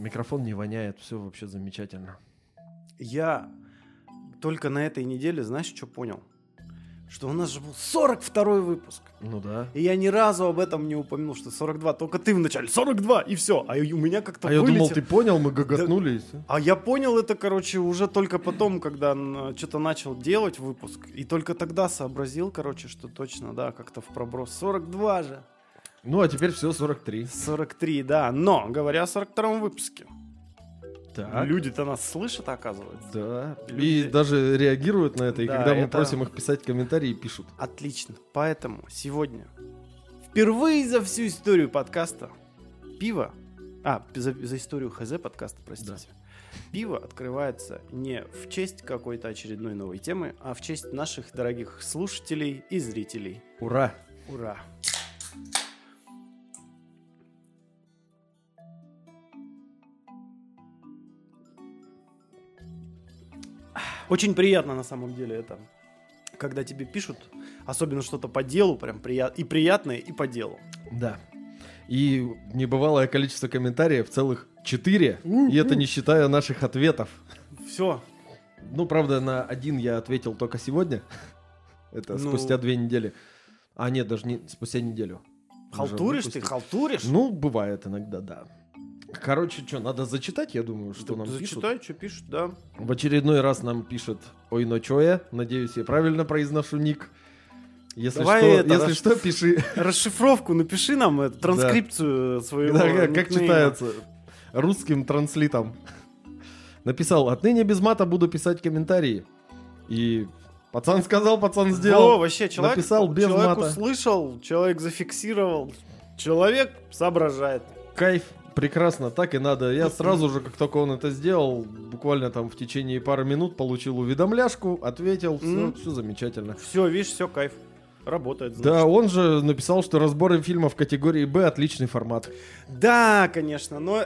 Микрофон не воняет, все вообще замечательно. Я только на этой неделе, знаешь, что понял? Что у нас же был 42 выпуск. Ну да. И я ни разу об этом не упомянул, что 42. Только ты вначале 42 и все. А у меня как-то А я вылетело. думал, ты понял, мы гоготнули. и всё. А я понял это, короче, уже только потом, когда что-то начал делать выпуск. И только тогда сообразил, короче, что точно, да, как-то в проброс. 42 же. Ну, а теперь все 43. 43, да. Но, говоря о 42 выпуске, Так. люди-то нас слышат, оказывается. Да. Люди- И даже реагируют на это. И Да, когда мы это- просим их писать комментарии, пишут. Отлично. Поэтому сегодня впервые за всю историю подкаста пиво, а, за, за историю ХЗ подкаста, простите, пиво открывается не в честь какой-то очередной новой темы, а в честь наших дорогих слушателей и зрителей. Ура! Ура! Очень приятно на самом деле это, когда тебе пишут, особенно что-то по делу, прям прият... и приятное, и по делу. Да. И небывалое количество комментариев, целых 4. И это не считая наших ответов. Все, Ну, правда, на один я ответил только сегодня. Это Ну. спустя две недели. А нет, даже не спустя неделю. Халтуришь ты, халтуришь? Ну, бывает иногда, да. Короче, что, надо зачитать, я думаю, что Да нам ты пишут. зачитай, что пишут, да. В очередной раз нам пишет Ой, но я? Надеюсь, я правильно произношу ник. Если, Давай что, это, если расш- что, пиши. Расшифровку напиши нам, э, транскрипцию своего Да, как, как читается русским транслитом. Написал, отныне без мата буду писать комментарии. И пацан сказал, пацан сделал. вообще, человек, Написал без человек мата. услышал, человек зафиксировал, человек соображает. Кайф, прекрасно, так и надо. Я сразу же, как только он это сделал, буквально там в течение пары минут получил уведомляшку, ответил, все, Мгм. все замечательно. Все, видишь, все, кайф. Работает, значит. Да, он же написал, что разборы фильмов категории Б отличный формат. Да, конечно, но...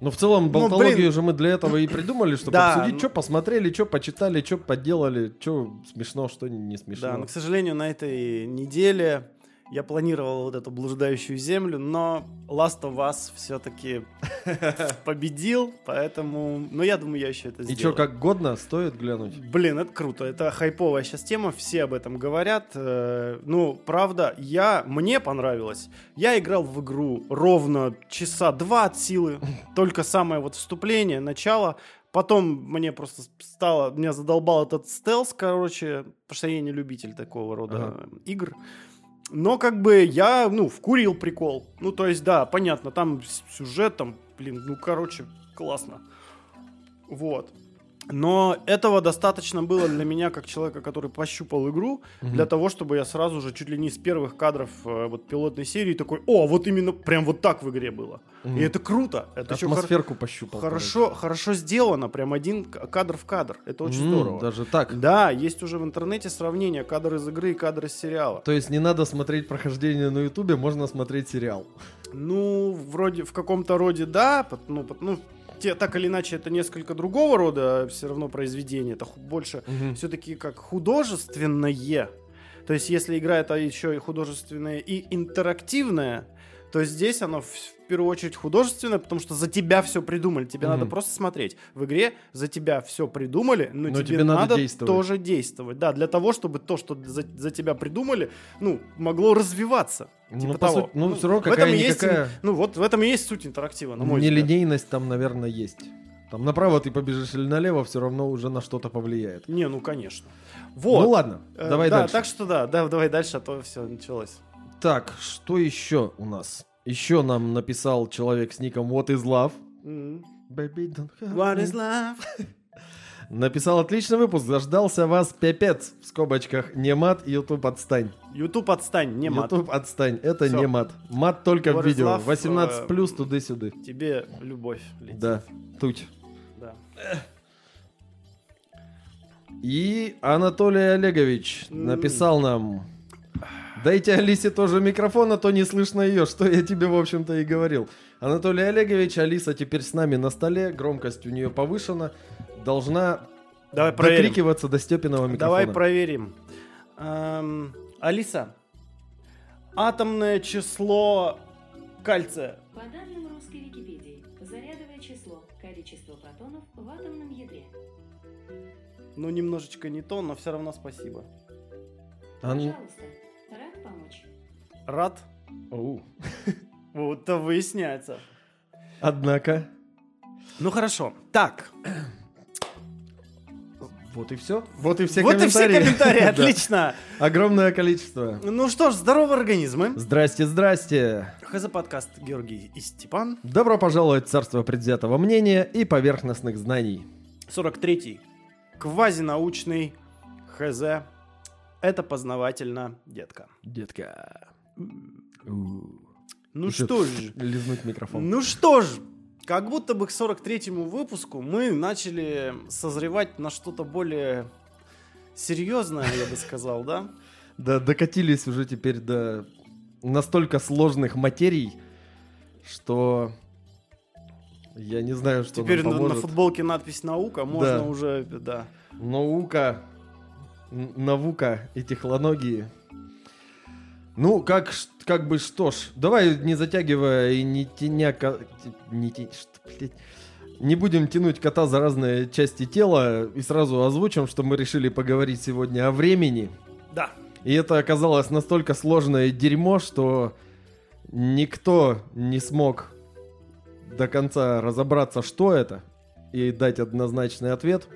Но в целом Ну, болтологию блин. же мы для этого и придумали, чтобы Да, обсудить, ну- что посмотрели, что почитали, что поделали, что смешно, что не смешно. Да, но, к сожалению, на этой неделе я планировал вот эту блуждающую землю, но Last of Us все-таки победил, поэтому... Ну, я думаю, я еще это И сделаю. что, как годно, стоит глянуть? Блин, это круто. Это хайповая сейчас тема, все об этом говорят. Э, Ну, правда, я, мне понравилось. Я играл в игру ровно часа два от силы. Только самое вот вступление, начало. Потом мне просто стало, меня задолбал этот стелс, короче, потому что я не любитель такого рода Ага. игр. Но как бы я, ну, вкурил прикол. Ну, то есть, да, понятно, там сюжет, там, блин, ну, короче, классно. Вот. Но этого достаточно было для меня, как человека, который пощупал игру, для того, чтобы я сразу же чуть ли не с первых кадров э, вот пилотной серии такой, о, вот именно прям вот так в игре было. Мгм. И это круто. Это ещё хор- Атмосферку пощупал. хорошо, хорошо сделано, прям один кадр в кадр. Это очень М, здорово. Даже так. Да, есть уже в интернете сравнение кадр из игры и кадр из сериала. То есть не надо смотреть прохождение на Ютубе, можно смотреть сериал. Ну, вроде в каком-то роде да, ну, ну, те, так или иначе это несколько другого рода все равно произведение, это больше все-таки как художественное. То есть, если игра это еще и художественное и интерактивное, то здесь оно в, в первую очередь художественное, потому что за тебя все придумали. Тебе Мгм. надо просто смотреть. В игре за тебя все придумали, но, Но тебе, тебе надо надо, действовать. тоже действовать. Да, для того, чтобы то, что за, за тебя придумали, ну, могло развиваться. Ну, Типа по того. сути, ну, всё равно в этом и есть, какая-никакая- ну, вот в этом и есть суть интерактива, на мой взгляд. Нелинейность там, наверное, есть. Там направо ты побежишь или налево, все равно уже на что-то повлияет. Не, ну, конечно. Вот. Ну ладно, Э, давай да, дальше. так что да, да, давай дальше, а то все началось. Так, что еще у нас? Еще нам написал человек с ником What is Love. М. Baby, don't What is love? Написал отличный выпуск, дождался вас пипец. В скобочках не мат, YouTube отстань. YouTube отстань, не мат. YouTube отстань, это Всё. не мат. Мат только What в видео. love, 18 э, плюс туды-сюды. Тебе любовь летит. Да, тут. Да. И Анатолий Олегович написал нам. Дайте Алисе тоже микрофон, а то не слышно ее, что я тебе, в общем-то, и говорил. Анатолий Олегович, Алиса теперь с нами на столе, громкость у нее повышена, должна Давай проверим. докрикиваться до Степиного микрофона. Давай проверим. Эм, Алиса, атомное число кальция. По данным русской Википедии, Первое число. Количество протонов в атомном ядре. Ну, немножечко не то, но все равно спасибо. Пожалуйста. Рад помочь. Рад? Оу. Вот это выясняется. Однако, Ну хорошо. Так, вот и все. Вот и все вот и все комментарии. комментарии, отлично. Огромное количество. Ну что ж, здорово, организмы. Здрасте, здрасте. ХЗ подкаст Георгий и Степан. Добро пожаловать в царство предвзятого мнения и поверхностных знаний. 43-й. Квазинаучный ХЗ. Это познавательно, детка. Детка. Ну Еще что ж, Лизнуть микрофон. ну что ж, как будто бы к 43-му выпуску мы начали созревать на что-то более серьезное, я бы сказал, да? Да, докатились уже теперь до настолько сложных материй, что я не знаю, что Теперь нам на, футболке надпись «Наука», можно Да. уже, да. Наука, наука и технологии. Ну, как, как бы что ж, давай не затягивая и не теня... ко- Не, те- что, блядь, не будем тянуть кота за разные части тела и сразу озвучим, что мы решили поговорить сегодня о времени. Да. И это оказалось настолько сложное дерьмо, что никто не смог до конца разобраться, что это, и дать однозначный ответ.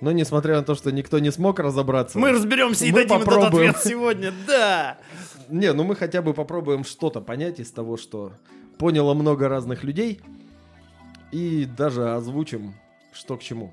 Но несмотря на то, что никто не смог разобраться... Мы разберемся и Мы дадим этот попробуем. ответ сегодня, да. Не, ну мы хотя бы попробуем что-то понять из того, что поняло много разных людей. И даже озвучим, что к чему.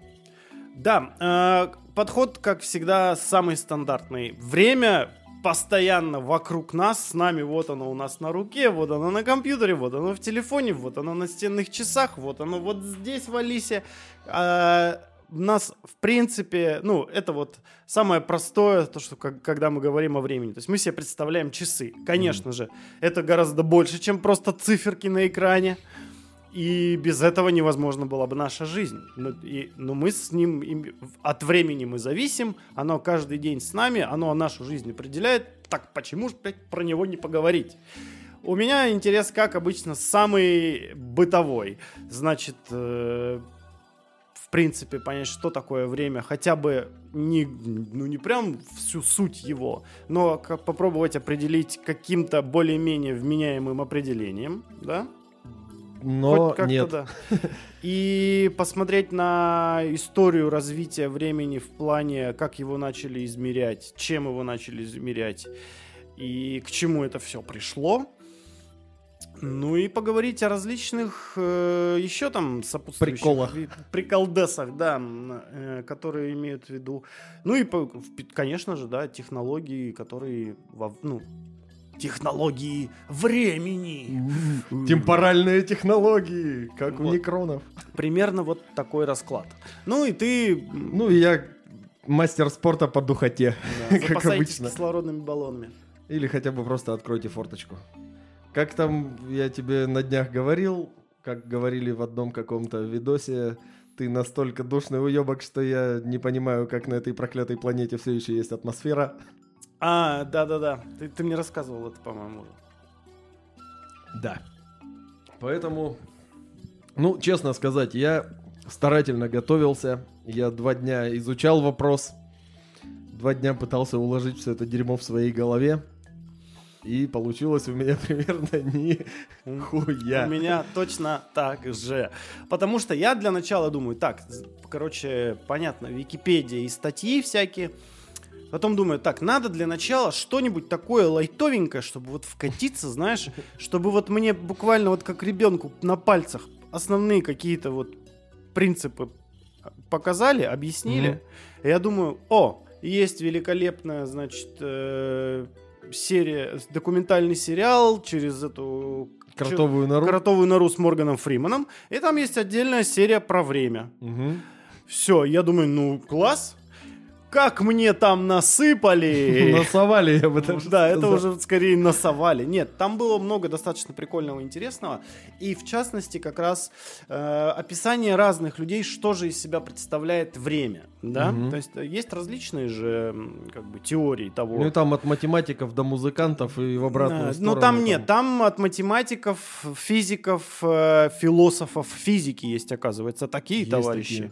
Да, э, подход, как всегда, самый стандартный. Время постоянно вокруг нас, с нами, вот оно у нас на руке, вот оно на компьютере, вот оно в телефоне, вот оно на стенных часах, вот оно вот здесь в Алисе. А, нас, в принципе, ну, это вот самое простое, то, что как- когда мы говорим о времени. То есть мы себе представляем часы. Конечно же, это гораздо больше, чем просто циферки на экране. И без этого невозможна была бы наша жизнь. Но, и- но мы с ним, им- от времени мы зависим, оно каждый день с нами, оно нашу жизнь определяет. Так почему же, блядь, про него не поговорить? У меня интерес, как обычно, самый бытовой. Значит, э, в принципе, понять, что такое время, хотя бы не, ну, не прям всю суть его, но как попробовать определить каким-то более-менее вменяемым определением, да? Но нет. да. И посмотреть на историю развития времени в плане, как его начали измерять, чем его начали измерять и к чему это все пришло. Ну и поговорить о различных э, еще там сопутствующих Приколах. приколдесах, да, э, которые имеют в виду. Ну и, по- конечно же, да, технологии, которые, во- ну, технологии времени. Темпоральные технологии, как у Вот. некронов. Примерно вот такой расклад. Ну и ты Ну и я мастер спорта по духоте, да, как обычно. кислородными баллонами. Или хотя бы просто откройте форточку. Как там я тебе на днях говорил, как говорили в одном каком-то видосе, ты настолько душный уебок, что я не понимаю, как на этой проклятой планете все еще есть атмосфера. А, да-да-да. Ты, ты мне рассказывал это, по-моему, уже. Да. Поэтому, ну, честно сказать, я старательно готовился. Я два дня изучал вопрос. Два дня пытался уложить все это дерьмо в своей голове. И получилось у меня примерно ни хуя. У меня точно так же. Потому что я для начала думаю, так, короче, понятно, Википедия и статьи всякие. Потом думаю, так, надо для начала что-нибудь такое лайтовенькое, чтобы вот вкатиться, знаешь, чтобы вот мне буквально вот как ребенку на пальцах основные какие-то вот принципы показали, объяснили. И я думаю, о, есть великолепная, значит, э, серия, документальный сериал через эту Кротовую нору. кротовую нору с Морганом Фриманом. И там есть отдельная серия про время. Мгм. Все, я думаю, ну класс. Как мне там насыпали. Насовали, я бы даже Да, это уже скорее насовали. Нет, там было много достаточно прикольного и интересного. И в частности, как раз э, описание разных людей, что же из себя представляет время. Да? То есть э, есть различные же как бы, теории того. Ну и там от математиков до музыкантов и в обратную Да, сторону. Ну там нет, там от математиков, физиков, э, философов физики есть, оказывается, такие Есть товарищи. такие.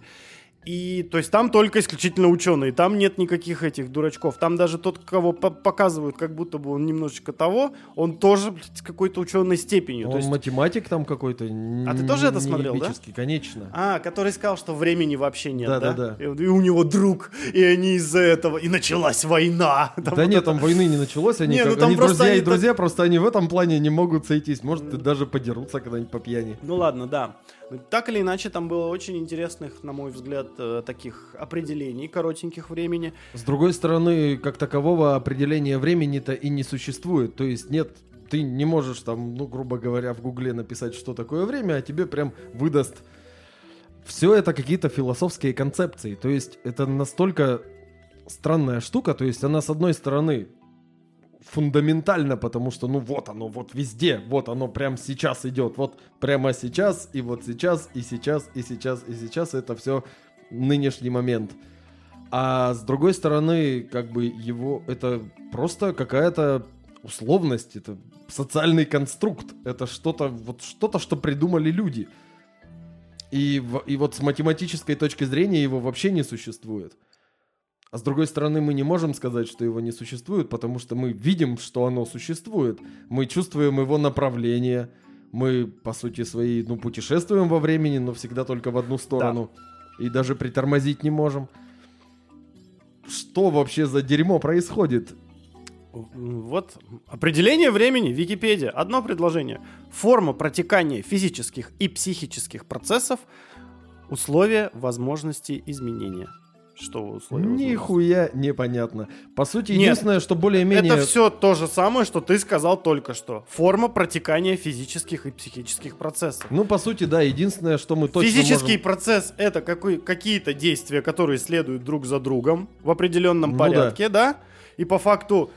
И то есть там только исключительно ученые, там нет никаких этих дурачков. Там даже тот, кого по- показывают, как будто бы он немножечко того, он тоже блядь, с какой-то ученой степенью. Он То есть, математик там какой-то. А ты тоже это смотрел, да? да? Конечно. а, который сказал, что времени вообще нет, да? Да-да-да. И, и у него друг, и они из-за этого, и началась война. Там да вот нет, это. там войны не началось, они, Не, ну как- там они просто друзья они и так- друзья, просто они в этом плане не могут сойтись. Может, даже подерутся когда-нибудь по пьяни. Ну ладно, да. Так или иначе, там было очень интересных, на мой взгляд, э, таких определений коротеньких времени. С другой стороны, как такового определения времени-то и не существует. То есть нет, ты не можешь там, ну, грубо говоря, в гугле написать, что такое время, а тебе прям выдаст. Все это какие-то философские концепции. То есть это настолько странная штука. То есть она с одной стороны фундаментально, потому что, ну вот оно, вот везде, вот оно прям сейчас идет, вот прямо сейчас, и вот сейчас, и сейчас, и сейчас, и сейчас, это все нынешний момент. А с другой стороны, как бы его, это просто какая-то условность, это социальный конструкт, это что-то, вот что-то, что придумали люди. И, и вот с математической точки зрения его вообще не существует. А с другой стороны, мы не можем сказать, что его не существует, потому что мы видим, что оно существует. Мы чувствуем его направление. Мы, по сути своей, ну, путешествуем во времени, но всегда только в одну сторону. И даже притормозить не можем. Что вообще за дерьмо происходит? Вот определение времени, Википедия, одно предложение. Форма протекания физических и психических процессов, условия возможности изменения. Что? Нихуя непонятно. По сути, Нет, единственное, что более-менее... Это все то же самое, что ты сказал только что. Форма протекания физических и психических процессов. Ну, по сути, да, единственное, что мы точно Физический можем- процесс это какой, какие-то действия, которые следуют друг за другом в определенном Ну порядке, да. И по факту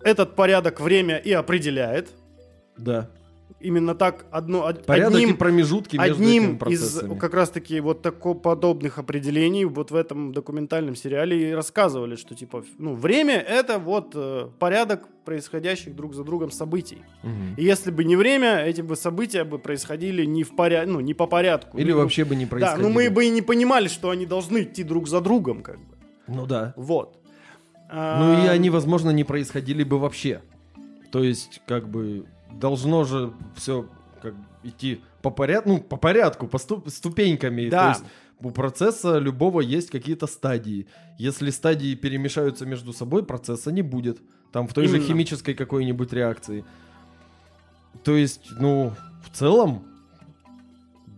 этот порядок время и определяет. Да. Именно так одно, од- Порядок одним, промежутки между одним из как раз таки вот тако подобных определений вот в этом документальном сериале и рассказывали, что типа ну время это вот э, порядок происходящих друг за другом событий. Мгм. И если бы не время, эти бы события бы происходили не в поряд, ну не по порядку. Или Ну, вообще бы не Да, происходило. ну мы бы и не понимали, что они должны идти друг за другом, как бы. Ну да. Вот. Ну и они, возможно, не происходили бы вообще. То есть, как бы, должно же все как идти по порядку, ну, по порядку, по ступ- ступеньками. Да. То есть у процесса любого есть какие-то стадии. Если стадии перемешаются между собой, процесса не будет. Там в той же Именно. химической какой-нибудь реакции. То есть, ну, в целом,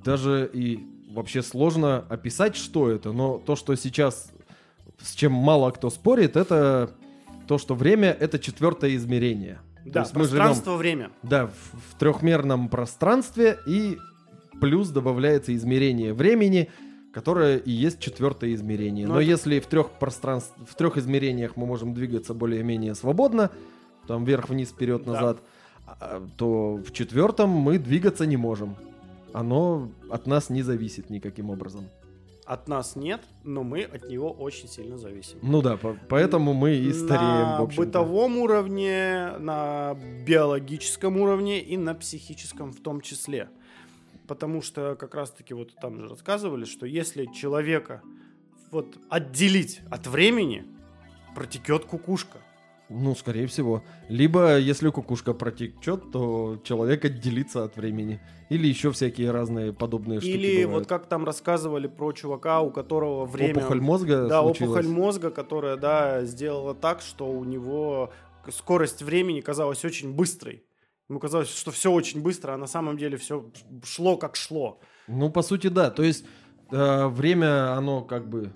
даже и вообще сложно описать, что это. Но то, что сейчас, с чем мало кто спорит, это то, что время — это четвертое измерение. То Да, есть мы живем пространство, время. да, в, в трехмерном пространстве, и плюс добавляется измерение времени, которое и есть четвертое измерение. Ну, Но это- если в трех, пространств, в трех измерениях мы можем двигаться более-менее свободно, там вверх-вниз, вперед-назад, а, то в четвертом мы двигаться не можем. Оно от нас не зависит никаким образом. От нас нет, но мы от него очень сильно зависим. Ну да, по- поэтому мы и стареем, на в общем бытовом уровне, на биологическом уровне и на психическом в том числе. Потому что как раз-таки вот там же рассказывали, что если человека вот отделить от времени, протекет кукушка. Ну, скорее всего. Либо, если кукушка протечет, то человек отделится от времени. Или еще всякие разные подобные штуки Или бывают. вот как там рассказывали про чувака, у которого время... Опухоль мозга Да, случилась. опухоль мозга, которая, да, сделала так, что у него скорость времени казалась очень быстрой. Ему казалось, что все очень быстро, а на самом деле все шло как шло. Ну, по сути, да. То есть, э, время, оно как бы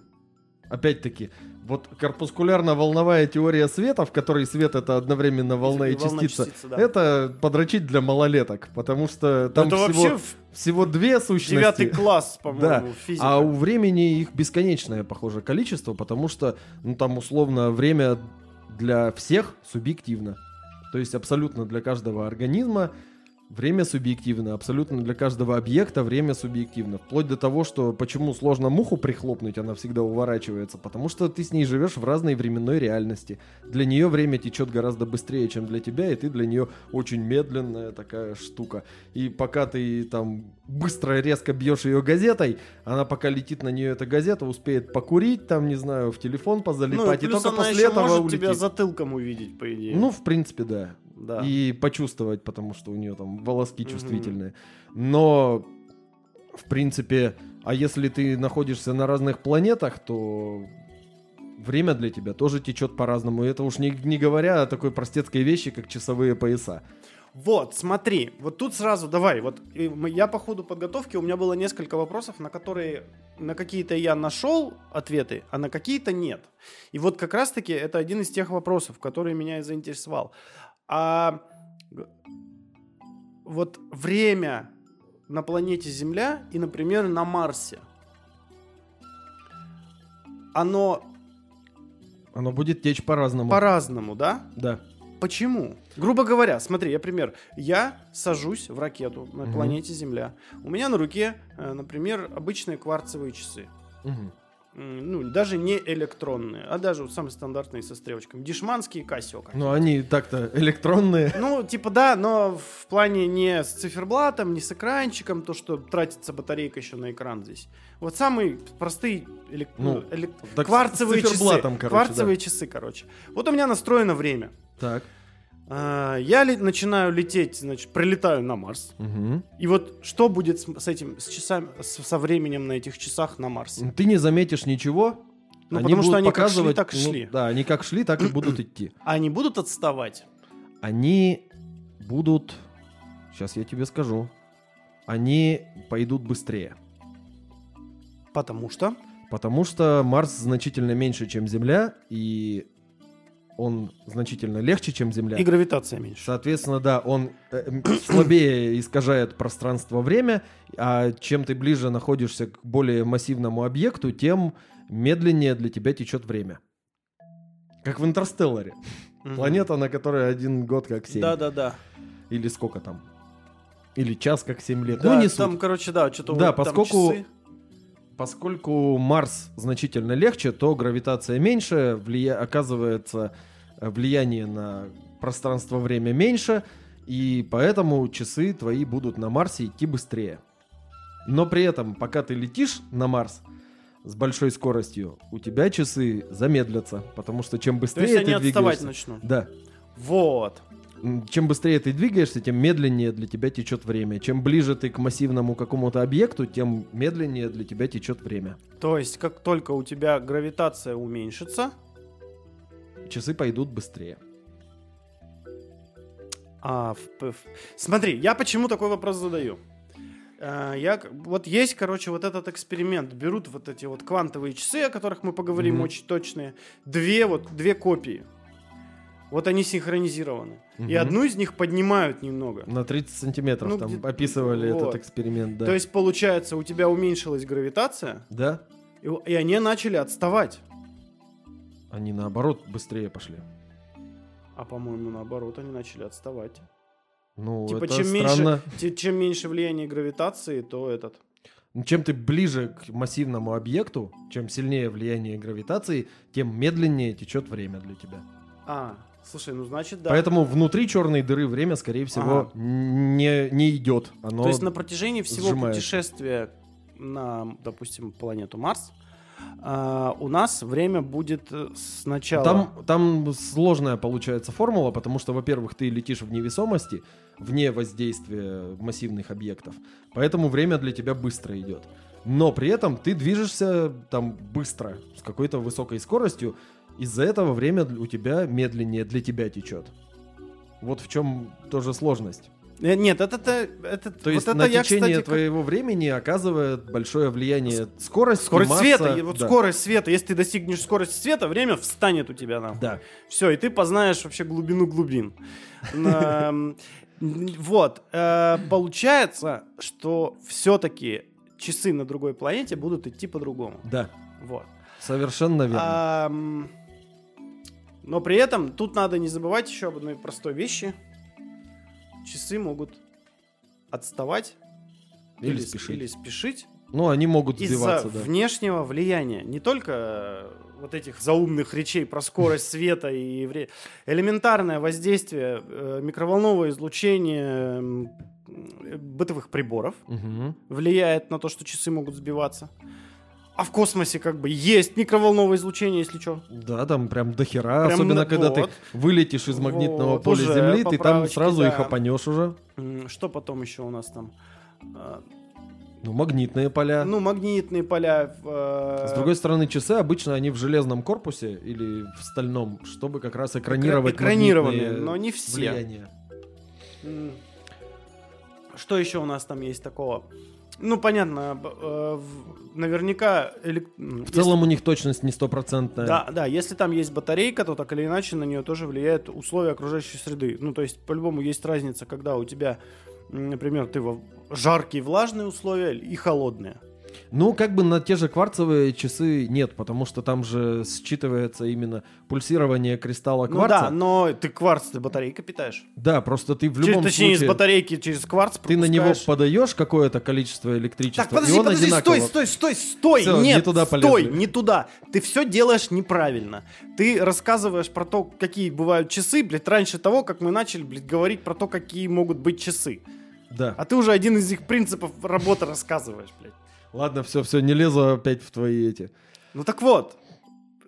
опять-таки, вот корпускулярно-волновая теория света, в которой свет это одновременно волна и Волна частица, частица, да. это подрочить для малолеток, потому что там это всего, всего две сущности. девятый класс, Да, по-моему, физика. а у времени их бесконечное, похоже, количество, потому что, ну, там, условно, время для всех субъективно. То есть абсолютно для каждого организма время субъективно, абсолютно для каждого объекта время субъективно. Вплоть до того, что почему сложно муху прихлопнуть, она всегда уворачивается, потому что ты с ней живешь в разной временной реальности. Для нее время течет гораздо быстрее, чем для тебя, и ты для нее очень медленная такая штука. И пока ты там быстро резко бьешь ее газетой, она пока летит на нее эта газета, успеет покурить, там, не знаю, в телефон ну, и позалипать, и только она после еще этого может улетит. тебя затылком увидеть, по идее. Ну, в принципе, да. Да. И почувствовать, потому что у нее там волоски чувствительные. Но, в принципе, а если ты находишься на разных планетах, то время для тебя тоже течет по-разному. И это уж не, не говоря о такой простецкой вещи, как часовые пояса. Вот, смотри, вот тут сразу давай, вот я по ходу подготовки, у меня было несколько вопросов, на которые, на какие-то я нашел ответы, а на какие-то нет. И вот как раз-таки это один из тех вопросов, который меня и заинтересовал. А вот время на планете Земля и, например, на Марсе, оно Оно будет течь по-разному. по-разному, да? Да. Почему? Грубо говоря, смотри, я пример. Я сажусь в ракету на Мгм. планете Земля. У меня на руке, э, например, обычные кварцевые часы. Мгм. Ну, даже не электронные, а даже вот самые стандартные со стрелочками. Дешманские Casio. Ну, они так-то электронные. Ну, типа да, но в плане не с циферблатом, не с экранчиком, то, что тратится батарейка еще на экран здесь. Вот самые простые элек- Ну, элек- кварцевые часы. короче, кварцевые часы, короче. Вот у меня настроено время. Так. А, Я ле- начинаю лететь, значит, прилетаю на Марс. Мгм. И вот что будет с, с этим, с часами, с- со временем на этих часах на Марсе? Ты не заметишь ничего. Ну, потому что они как шли, показывать- так ну, шли. Да, они как шли, так и будут идти. Они будут отставать? Они будут... Сейчас я тебе скажу. Они пойдут быстрее. Потому что? Потому что Марс значительно меньше, чем Земля, и он значительно легче, чем Земля. И гравитация меньше. Соответственно, да, он э, м, слабее искажает пространство-время, а чем ты ближе находишься к более массивному объекту, тем медленнее для тебя течет время. Как в Интерстелларе. Планета, на которой один год как 7. Да-да-да. Или сколько там? Или час как 7 лет. Да, ну, не там, суть. короче, да, что-то Да, вот там поскольку- часы. Поскольку Марс значительно легче, то гравитация меньше, влия- оказывается влияние на пространство-время меньше, и поэтому часы твои будут на Марсе идти быстрее. Но при этом, пока ты летишь на Марс с большой скоростью, у тебя часы замедлятся, потому что чем То быстрее есть они ты отставать двигаешься... начнут. Да. Вот. Чем быстрее ты двигаешься, тем медленнее для тебя течет время. Чем ближе ты к массивному какому-то объекту, тем медленнее для тебя течет время. То есть, как только у тебя гравитация уменьшится, Часы пойдут быстрее. А, в в- Смотри, я почему такой вопрос задаю? А, Я, вот есть, короче, вот этот эксперимент. Берут вот эти вот квантовые часы, о которых мы поговорим, Мгм. очень точные. Две вот, две копии. Вот они синхронизированы. И Мгм. одну из них поднимают немного. На 30 сантиметров Ну, там где- описывали вот. этот эксперимент, да. То есть, получается, у тебя уменьшилась гравитация, Да? и, и они начали отставать. Они наоборот быстрее пошли. А, по-моему, наоборот, они начали отставать. Ну, Типа, это чем странно. меньше, чем меньше влияние гравитации, то этот... Ну, Чем ты ближе к массивному объекту, чем сильнее влияние гравитации, тем медленнее течет время для тебя. А, слушай, ну значит, да. Поэтому внутри черной дыры время, скорее всего, Ага. не, не идет. Оно То есть на протяжении всего сжимается. путешествия на, допустим, планету Марс, а, у нас время будет э, сначала... Там, там сложная получается формула, потому что, во-первых, ты летишь в невесомости, вне воздействия массивных объектов, поэтому время для тебя быстро идет. Но при этом ты движешься там быстро, с какой-то высокой скоростью, из-за этого время у тебя медленнее для тебя течет. Вот в чем тоже сложность. Э, Нет, это, это, это То есть вот на это я, течение кстати, как- твоего времени оказывает большое влияние скорость, Скорость масса. света, и вот Да. скорость света. Если ты достигнешь скорости света, время встанет у тебя на. Да. Все, и ты познаешь вообще глубину глубин. Вот. э, Получается, что все-таки часы на другой планете будут идти по-другому. Да. Вот. Совершенно верно. Но при этом тут надо не забывать еще об одной простой вещи. Часы могут отставать Или с- спешить. или спешить Ну, они могут сбиваться, да. внешнего влияния. Не только э, вот этих заумных речей про скорость света и вре- элементарное воздействие э, микроволнового излучения э, бытовых приборов Мгм. влияет на то, что часы могут сбиваться. А в космосе как бы есть микроволновое излучение, если что. Да, там прям до хера, Прям особенно на- когда вот. ты вылетишь из магнитного Вот, поля уже Земли, ты там сразу их да. опанешь уже. Что потом еще у нас там? А, Ну, магнитные поля. Ну, магнитные поля. э, С другой стороны, часы обычно они в железном корпусе или в стальном, чтобы как раз экранировать экранированные, но не все. влияния. Что еще у нас там есть такого? Ну, понятно, э, в- наверняка... В целом у них точность не стопроцентная. Да, да, если там есть батарейка, то так или иначе на нее тоже влияют условия окружающей среды. Ну, то есть, по-любому есть разница, когда у тебя, например, ты во жаркие влажные условия и холодные. Ну, как бы на те же кварцевые часы нет, потому что там же считывается именно пульсирование кристалла Ну кварца. да, но ты кварц, ты батарейкой питаешь. Да, просто ты в Через- любом точнее, из случае... батарейки через кварц Ты на него подаешь какое-то количество электричества, Так, подожди, подожди, одинаково... стой, стой, стой, стой, Всё, нет, не туда стой, полезли. не туда. Ты все делаешь неправильно. Ты рассказываешь про то, какие бывают часы, блядь, раньше того, как мы начали, блядь, говорить про то, какие могут быть часы. Да. А ты уже один из их принципов работы рассказываешь, блядь. Ладно, все, все, не лезу опять в твои эти. Ну так вот,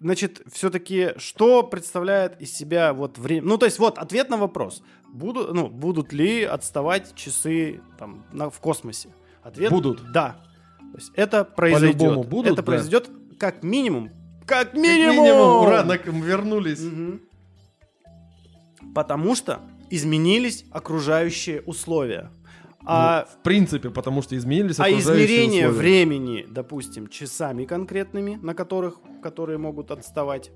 значит, все-таки что представляет из себя вот время? Ну то есть вот ответ на вопрос: будут, ну будут ли отставать часы там на- в космосе? Ответ Будут. Да. То есть это произойдет. По-любому будут, это да. произойдет как минимум. Как Как минимум. минимум, ура, на- вернулись. Мгм. Потому что изменились окружающие условия. А Ну, в принципе, потому что изменились а измерение условия. времени, допустим, часами конкретными, на которых, которые могут отставать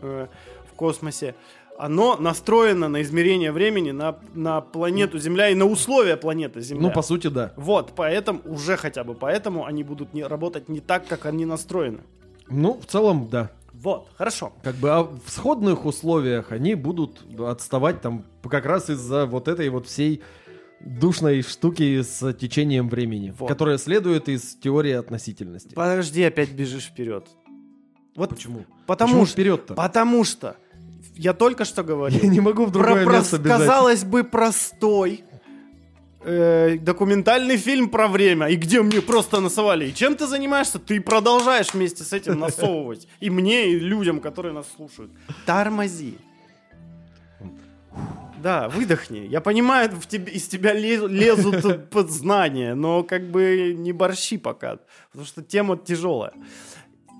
э, в космосе, оно настроено на измерение времени на, на планету Земля и на условия планеты Земля. Ну, по сути, да. Вот, поэтому, уже хотя бы поэтому они будут не, работать не так, как они настроены. Ну, в целом, да. Вот, хорошо. Как бы а в сходных условиях они будут отставать там как раз из-за вот этой вот всей душной штуки с течением времени, Вот. которая следует из теории относительности. Подожди, опять бежишь вперед. Вот Почему? потому Почему что, вперед-то? потому что я только что говорил. Я не могу в другое про, место бежать. казалось бы, простой э, документальный фильм про время, и где мне просто насовали. И чем ты занимаешься? Ты продолжаешь вместе с этим насовывать. И мне, и людям, которые нас слушают. Тормози. Да, выдохни. Я понимаю, в тебе, из тебя лез- лезут под знания, но как бы не борщи пока, потому что тема тяжелая.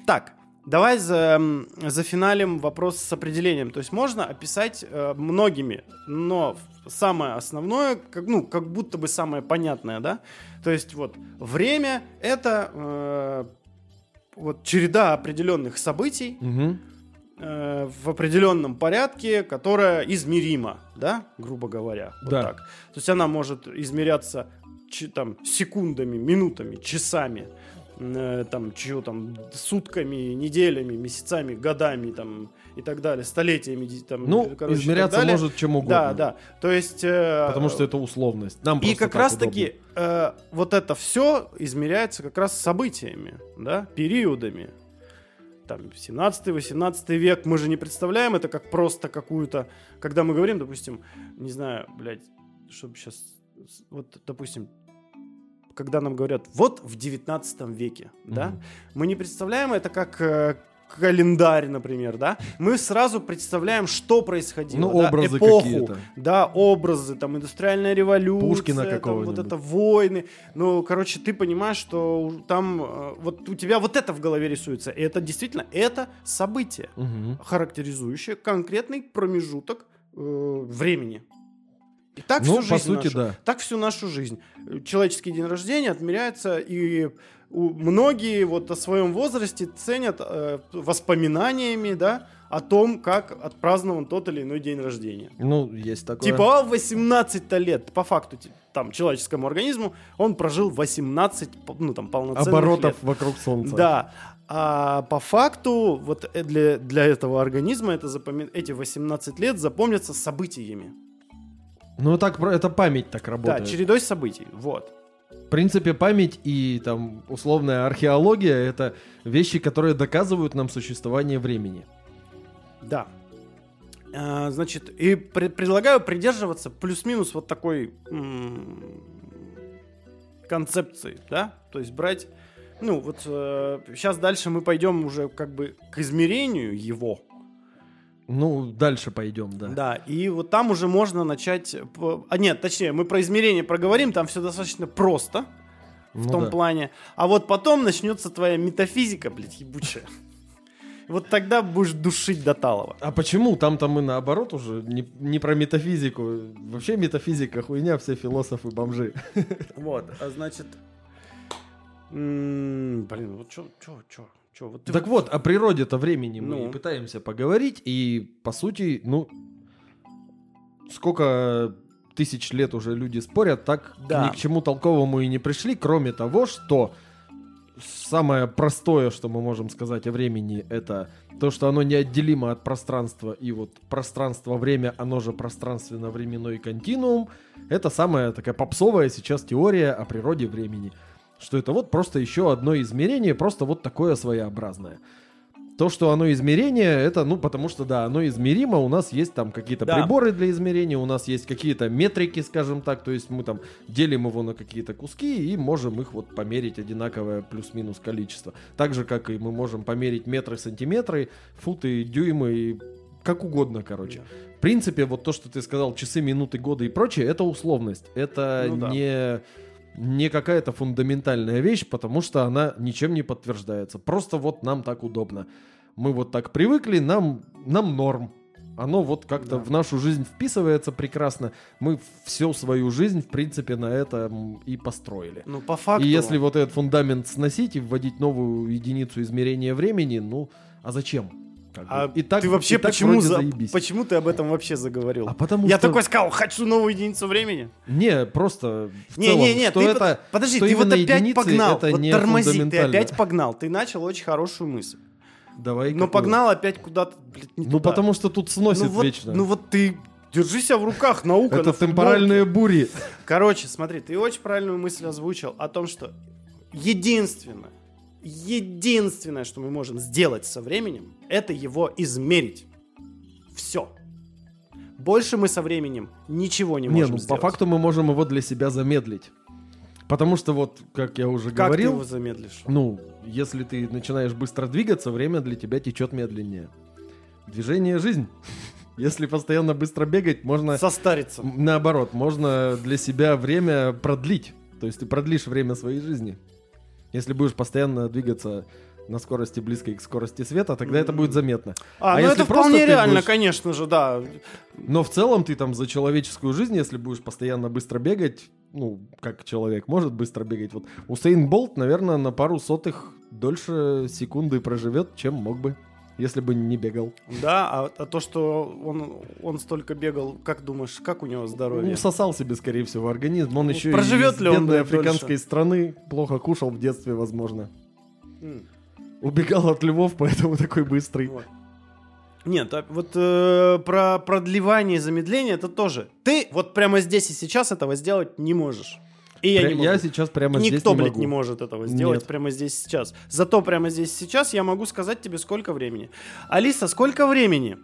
Так, давай за, м, зафиналим вопрос с определением. То есть можно описать э, многими, но самое основное, как, ну, как будто бы самое понятное, да? То есть вот время — это э, вот череда определенных событий, Мгм. Э, в определенном порядке, которая измерима, да, грубо говоря. Вот Да. так. То есть она может измеряться там, секундами, минутами, часами, э, там, чего там, сутками, неделями, месяцами, годами там, и так далее, столетиями. Там, Ну, короче, измеряться может чем угодно. Да, да. То есть... э, Потому что это условность. Нам и как так раз удобно. таки э, вот это все измеряется как раз событиями, да, периодами. Там 17-18 век, мы же не представляем это как просто какую-то, когда мы говорим, допустим, не знаю, блядь, чтобы сейчас, вот, допустим, когда нам говорят, вот в 19 веке, да, Мгм. мы не представляем это как э, календарь, например, да, мы сразу представляем, что происходило, Ну, да, образы эпоху, какие-то. да, образы, там, индустриальная революция, Пушкина там, вот это войны. Ну, короче, ты понимаешь, что там, э, вот у тебя вот это в голове рисуется. И это действительно, это событие, Мгм. характеризующее конкретный промежуток э, времени. И так Ну, всю по жизнь сути, нашу. да. Так всю нашу жизнь. Человеческий день рождения отмеряется, и многие вот о своем возрасте ценят э, воспоминаниями, да, о том, как отпразднован тот или иной день рождения. Ну, есть такое. Типа, а в 18 лет, по факту, там, человеческому организму, он прожил 18, по- ну, там, полноценных оборотов лет. вокруг Солнца. Да. А по факту, вот э, для, для этого организма это запоми- эти 18 лет запомнятся событиями. Ну, так это память так Да, работает. чередой событий. Вот. В принципе, память и там условная археология это вещи, которые доказывают нам существование времени. Да. А, значит, и пре- предлагаю придерживаться плюс-минус вот такой концепции, да? То есть брать, ну вот сейчас дальше мы пойдем уже как бы к измерению его, Ну, дальше пойдем, да. Да, и вот там уже можно начать... А нет, точнее, мы про измерение проговорим, там все достаточно просто в Ну том да. плане. А вот потом начнется твоя метафизика, блядь, ебучая. Вот тогда будешь душить до талого. А почему? Там-то мы наоборот уже не, не про метафизику. Вообще метафизика хуйня, все философы бомжи. Вот, а значит... Блин, вот чё, чё, чё, чё, вот ты Так вот, о природе-то времени мы Ну. и пытаемся поговорить, и по сути, ну, сколько тысяч лет уже люди спорят, так Да. ни к чему толковому и не пришли, кроме того, что самое простое, что мы можем сказать о времени, это то, что оно неотделимо от пространства, и вот пространство-время, оно же пространственно-временной континуум, это самая такая попсовая сейчас теория о природе времени. Что это вот просто еще одно измерение, просто вот такое своеобразное. То, что оно измерение, это, ну, потому что, да, оно измеримо, у нас есть там какие-то Да. приборы для измерения, у нас есть какие-то метрики, скажем так, то есть мы там делим его на какие-то куски и можем их вот померить одинаковое плюс-минус количество. Так же, как и мы можем померить метры, сантиметры, футы, дюймы, и как угодно, короче. В принципе, вот то, что ты сказал, часы, минуты, годы и прочее, это условность. Это Ну да. не, не какая-то фундаментальная вещь, потому что она ничем не подтверждается. Просто вот нам так удобно. Мы вот так привыкли, нам, нам норм. Оно вот как-то Да. в нашу жизнь вписывается прекрасно. Мы всю свою жизнь, в принципе, на этом и построили. Ну, по факту... И если вот этот фундамент сносить и вводить новую единицу измерения времени, ну, а зачем? Как бы. А И так- ты вообще и так почему, за- заебись. почему ты об этом вообще заговорил? А потому Я что... такой сказал, хочу новую единицу времени. Не, просто в Не, целом, не, не, что ты это... под- подожди, что ты вот опять единицы погнал, это вот не тормози, ты опять погнал, ты начал очень хорошую мысль, Давай но какую? погнал опять куда-то, блядь, не Ну, туда. потому что тут сносит ну, вот, вечно. ну вот ты держи себя в руках, наука это темпоральные бури. Короче, смотри, ты очень правильную мысль озвучил о том, что единственное, единственное, что мы можем сделать со временем, это его измерить. Все. Больше мы со временем ничего не Не, можем ну по сделать. факту мы можем его для себя замедлить. Потому что вот, как я уже как говорил, ты его замедлишь? ну, если ты начинаешь быстро двигаться, время для тебя течет медленнее. Движение – жизнь. Если постоянно быстро бегать, можно... Состариться. Наоборот, можно для себя время продлить. То есть ты продлишь время своей жизни. Если будешь постоянно двигаться на скорости близкой к скорости света, тогда это будет заметно. А, А ну это вполне реально, будешь- конечно же, да. Но в целом ты там за человеческую жизнь, если будешь постоянно быстро бегать, ну, как человек может быстро бегать. Вот Усейн Болт, наверное, на пару сотых дольше секунды проживет, чем мог бы, если бы не бегал. Да, а, а то, что он, он столько бегал, как думаешь, как у него здоровье? Ну, всосал себе, скорее всего, организм. Он Ну, еще проживет из ли он бедной дольше? африканской страны, плохо кушал в детстве, возможно. М. Убегал от львов, поэтому такой быстрый. Вот. Нет, а вот э, про продлевание и замедление это тоже. Ты вот прямо здесь и сейчас этого сделать не можешь. И я не могу. я сейчас прямо здесь Никто, не блядь, могу. не может этого сделать Нет. прямо здесь и сейчас. Зато прямо здесь и сейчас я могу сказать тебе, сколько времени. Алиса, сколько времени?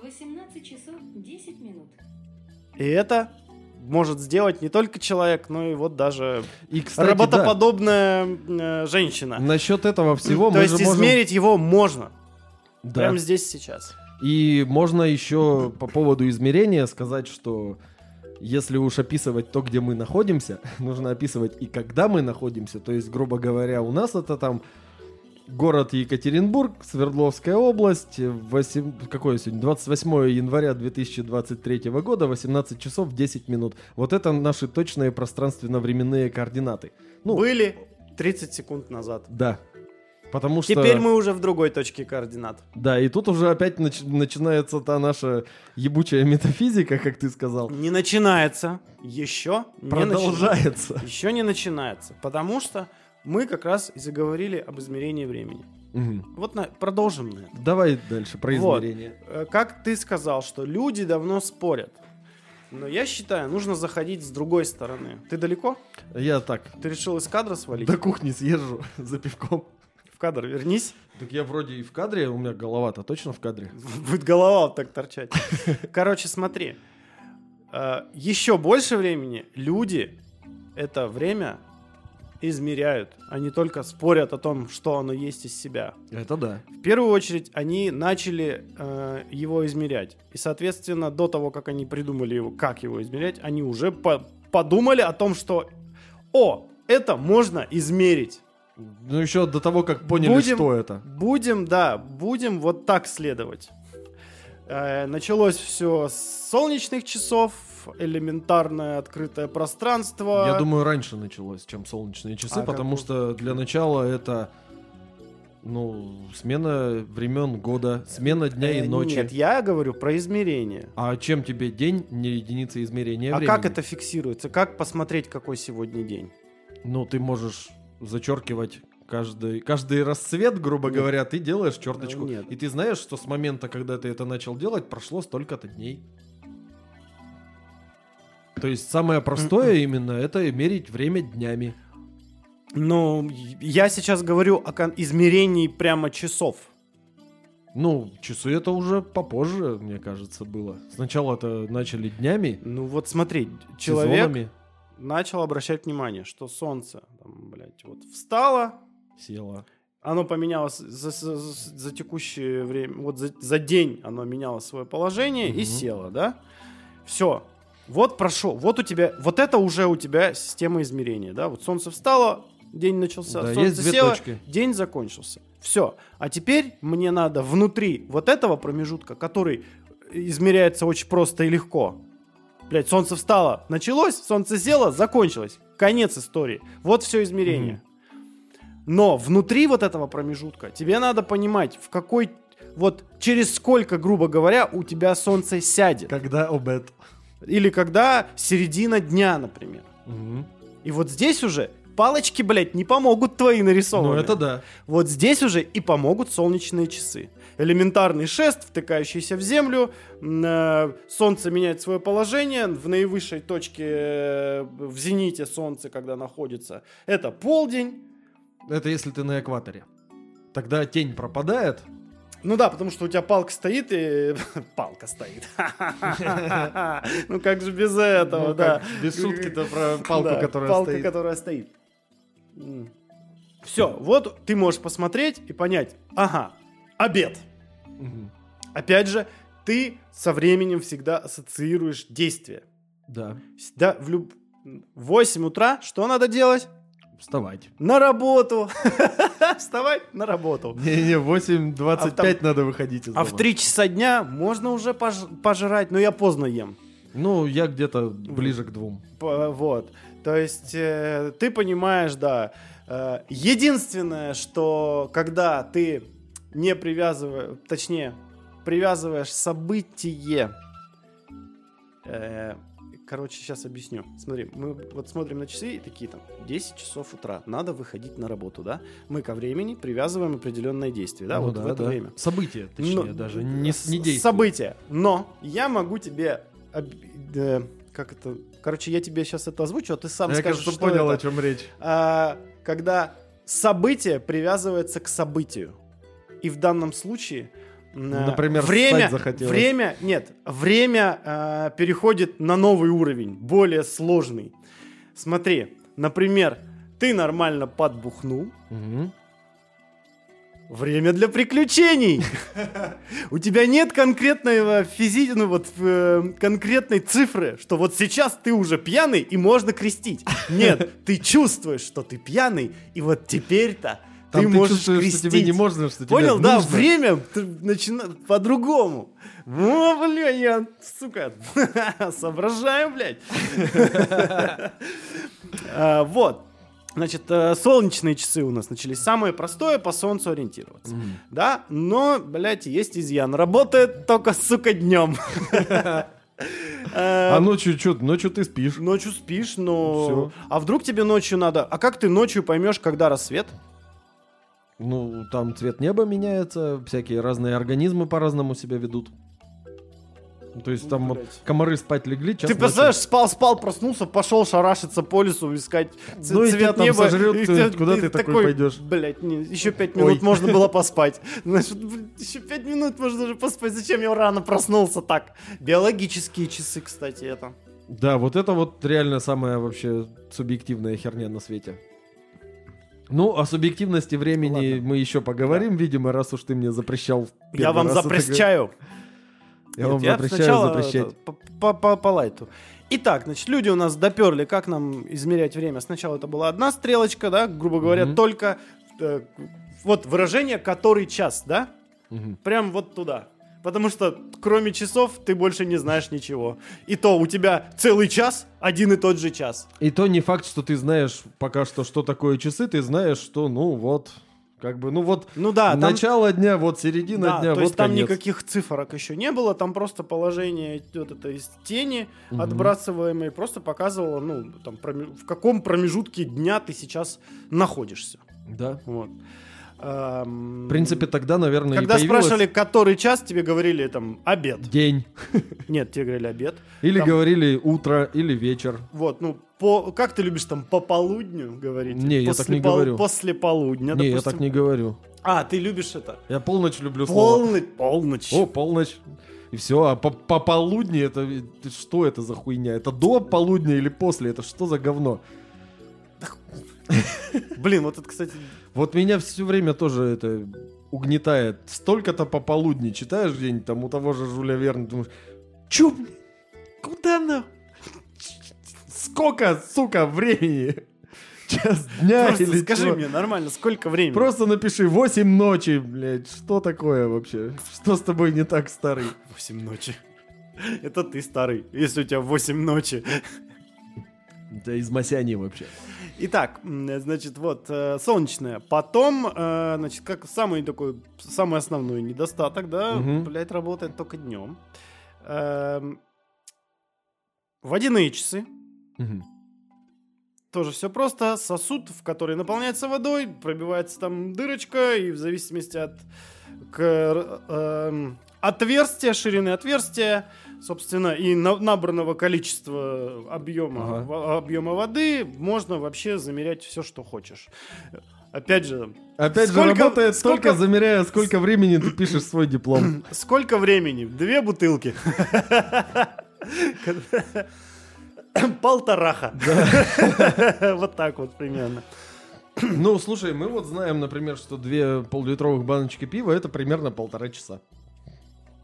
18 часов 10 минут. И это может сделать не только человек, но и вот даже И, кстати, да, работоподобная э, женщина. насчет этого всего То мы есть же можем... измерить его можно. Да. Прямо здесь сейчас. И можно еще по поводу измерения сказать, что если уж описывать то, где мы находимся, нужно описывать и когда мы находимся. То есть, грубо говоря, у нас это там город Екатеринбург, Свердловская область, 8, какое сегодня, 28 января 2023 года, 18 часов 10 минут. Вот это наши точные пространственно-временные координаты. Ну, Были 30 секунд назад. да. Потому что... Теперь мы уже в другой точке координат. Да, и тут уже опять нач- начинается та наша ебучая метафизика, как ты сказал. Не начинается. Еще не Продолжается. Еще не начинается. Потому что мы как раз и заговорили об измерении времени. Мгм. Вот на- продолжим на это. Давай дальше про Вот. измерение. Э, Как ты сказал, что люди давно спорят. Но я считаю, нужно заходить с другой стороны. Ты далеко? Я так, Ты решил из кадра свалить? до кухни съезжу за пивком. В кадр вернись. Так я вроде и в кадре, у меня голова-то точно в кадре. Будет голова вот так торчать. Короче, смотри. Э, Еще больше времени люди это время измеряют, не только спорят о том, что оно есть из себя. Это да. В первую очередь они начали э, его измерять. И, соответственно, до того, как они придумали его, как его измерять, они уже по- подумали о том, что «О, это можно измерить». Ну еще до того, как поняли, Будем- что это. Будем, да, будем вот так следовать. Э, началось все с солнечных часов, элементарное открытое пространство. Я думаю, раньше началось, чем солнечные часы, А потому что для начала это ну, смена времен года, смена дня Э, и ночи. Нет, я говорю про измерение. А чем тебе день не единица измерения а времени? как это фиксируется? Как посмотреть, какой сегодня день? Ну, ты можешь зачеркивать каждый, каждый рассвет, грубо Нет. говоря, ты делаешь черточку. Э, нет. И ты знаешь, что с момента, когда ты это начал делать, прошло столько-то дней. То есть самое простое именно это мерить время днями. Ну, я сейчас говорю о измерении прямо часов. Ну, часы это уже попозже, мне кажется, было. Сначала это начали днями, Ну вот смотри, человек сезонами. Начал обращать внимание, что солнце, там, блядь, вот встало, Села. оно поменялось за, за- за- текущее время, вот за, за день оно меняло свое положение и Мгм. село, да? Все. Вот прошел, вот у тебя, вот это уже у тебя система измерения, да? Вот солнце встало, день начался, Да, солнце есть село, точки. день закончился. Все. А теперь мне надо внутри вот этого промежутка, который измеряется очень просто и легко. Блять, солнце встало, началось, солнце село, закончилось. Конец истории. Вот все измерение. Но внутри вот этого промежутка тебе надо понимать, в какой вот через сколько, грубо говоря, у тебя солнце сядет. Когда обед. Или когда середина дня, например. Мгм. И вот здесь уже палочки, блядь, не помогут твои нарисованные. Ну, это да. Вот здесь уже и помогут солнечные часы. Элементарный шест, втыкающийся в землю, э, солнце меняет свое положение, в наивысшей точке, э, в зените солнце, когда находится, это полдень. Это если ты на экваторе. Тогда тень пропадает. Ну да, потому что у тебя палка стоит и... Палка стоит. Ну как же без этого, Ну, да. без шутки-то про палку, Да, которая палка, стоит. которая стоит. Все, вот ты можешь посмотреть и понять, ага, обед. Мгм. Опять же, ты со временем всегда ассоциируешь действие. Да. Да, в люб... в 8 утра что надо делать? Вставать. На работу. Вставать на работу. Не-не, в 8.25 А надо выходить из А в дома. 3 часа дня можно уже пож- пожрать, но я поздно ем. Ну, я где-то ближе к двум. Вот. То есть э, ты понимаешь, да. э, единственное, что когда ты не привязываешь, точнее, привязываешь событие. э, короче, сейчас объясню. Смотри, мы вот смотрим на часы и такие там 10 часов утра. Надо выходить на работу, да? Мы ко времени привязываем определенное действие, да, Ну вот в это время. Событие, точнее, Ну, даже не, с- не действие. Событие. Но я могу тебе... об- э, как это... Короче, я тебе сейчас это озвучу, а ты сам Я, скажешь, кажется, что понял, это. о чем речь. А, когда событие привязывается к событию. И в данном случае... э, Например, время, время, нет, время э, переходит на новый уровень, более сложный. Смотри, например, ты нормально подбухнул, Мгм. Время для приключений. У тебя нет конкретного физи... ну вот э, конкретной цифры, что вот сейчас ты уже пьяный и можно крестить. Нет, ты чувствуешь, что ты пьяный, и вот теперь-то Там ты ты можешь чувствуешь, что тебе крестить. не можно, что тебе Понял, да, нужно. время начинает по-другому. О, бля, я, сука, соображаю, блядь. А, Вот. Значит, э, солнечные часы у нас начались. Самое простое по солнцу ориентироваться. Да, но, блядь, есть изъян. Работает только, сука, днем. А ночью что, ночью ты спишь. Ночью спишь, но... А вдруг тебе ночью надо... А как ты ночью поймешь, когда рассвет? Ну, там цвет неба меняется, всякие разные организмы по-разному себя ведут. Ну, То есть там вот блядь. комары спать легли, Ты представляешь, спал, спал, проснулся, пошел шарашиться по лесу, искать ц- Ну и цвет там неба. сожрет, и ты- ты- куда ты ты такой пойдешь? Блять, еще пять Ой. минут можно было поспать. Значит, еще пять минут можно же поспать. Зачем я рано проснулся так? Биологические часы, кстати, это. Да, вот это вот реально самая вообще субъективная херня на свете. Ну, о субъективности времени Ладно. мы еще поговорим, видимо, раз уж ты мне запрещал. Я вам это запрещаю. Я вам Нет, запрещаю сначала запрещать. по- по, по- лайту. Итак, значит, люди у нас доперли, как нам измерять время. Сначала это была одна стрелочка, да, грубо говоря, только э, вот выражение «который час», да? Прям вот туда. Потому что кроме часов ты больше не знаешь ничего. И то у тебя целый час, один и тот же час. И то не факт, что ты знаешь пока что, что такое часы, ты знаешь, что, ну вот, как бы, ну вот, Ну да, там, начало дня, вот середина да, дня, то вот есть там конец. никаких цифрок еще не было, там просто положение вот это из тени Мгм. отбрасываемой просто показывало, ну, там, в каком промежутке дня ты сейчас находишься. Да. Вот. Эм, В принципе, тогда, наверное, Когда появилось спрашивали, который час, тебе говорили там обед. день. Нет, тебе говорили обед. Или Там- говорили утро, или вечер. Вот, ну, по, как ты любишь там по полудню говорить? Не, я так не говорю. После полудня, не, я допустим. так не говорю. А, ты любишь это? Я полночь люблю слово. Полночь. Полночь. О, полночь. И все, а по, по полудни это что это за хуйня? Это до полудня или после? Это что за говно? Блин, вот это, кстати, Вот меня все время тоже это угнетает. Столько-то пополудни читаешь где-нибудь там у того же Жуля Верна, думаешь, чё, блин, куда на? Сколько, сука, времени? Час дня просто или скажи чё? мне нормально, сколько времени? Просто напиши 8 ночи, блядь. Что такое вообще? Что с тобой не так, старый? 8 ночи. Это ты старый, если у тебя 8 ночи. Да из Масяни вообще. Итак, значит, вот, э, солнечная. Потом, э, значит, как самый такой, самый основной недостаток, да, Мгм. блядь, работает только днем. Эм, водяные часы. Мгм. Тоже все просто. Сосуд, в который наполняется водой, пробивается там дырочка, и в зависимости от к, эм, отверстия, ширины отверстия, собственно, и на- набранного количества объема, Ага. объема воды, можно вообще замерять все, что хочешь. Опять же, Опять Сколько- же, работает сколько- только замеряя, сколько времени ты пишешь свой диплом. сколько времени? Две бутылки. Полтораха. Вот так вот примерно. Ну, слушай, мы вот знаем, например, что две поллитровых баночки пива это примерно полтора часа.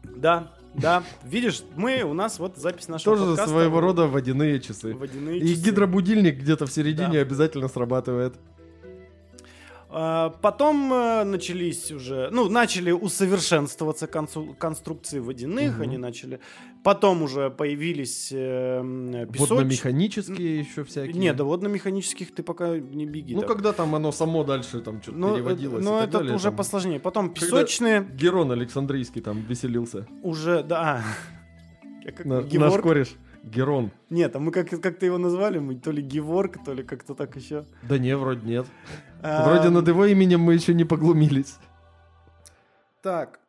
Да, да. Видишь, мы, у нас вот запись нашего Тоже подкаста. своего рода водяные часы. Водяные И часы. гидробудильник где-то в середине Да. обязательно срабатывает. А, Потом э, начались уже, ну, начали усовершенствоваться конструкции водяных, Мгм. они начали. Потом уже появились э, м, песоч- Водно-механические еще всякие. Нет, да водно-механических ты пока не беги. Ну, так. когда там оно само дальше там что-то Ну, переводилось. ну, это далее, уже там. посложнее. Потом Когда- песочные Герон Александрийский там веселился. уже, да. Как На- Геворг. Наш кореш. Герон. Нет, а мы как, как-то его назвали, мы то ли Геворг, то ли как-то так еще. Да не, вроде нет. А, Вроде над его именем мы еще не поглумились. Так,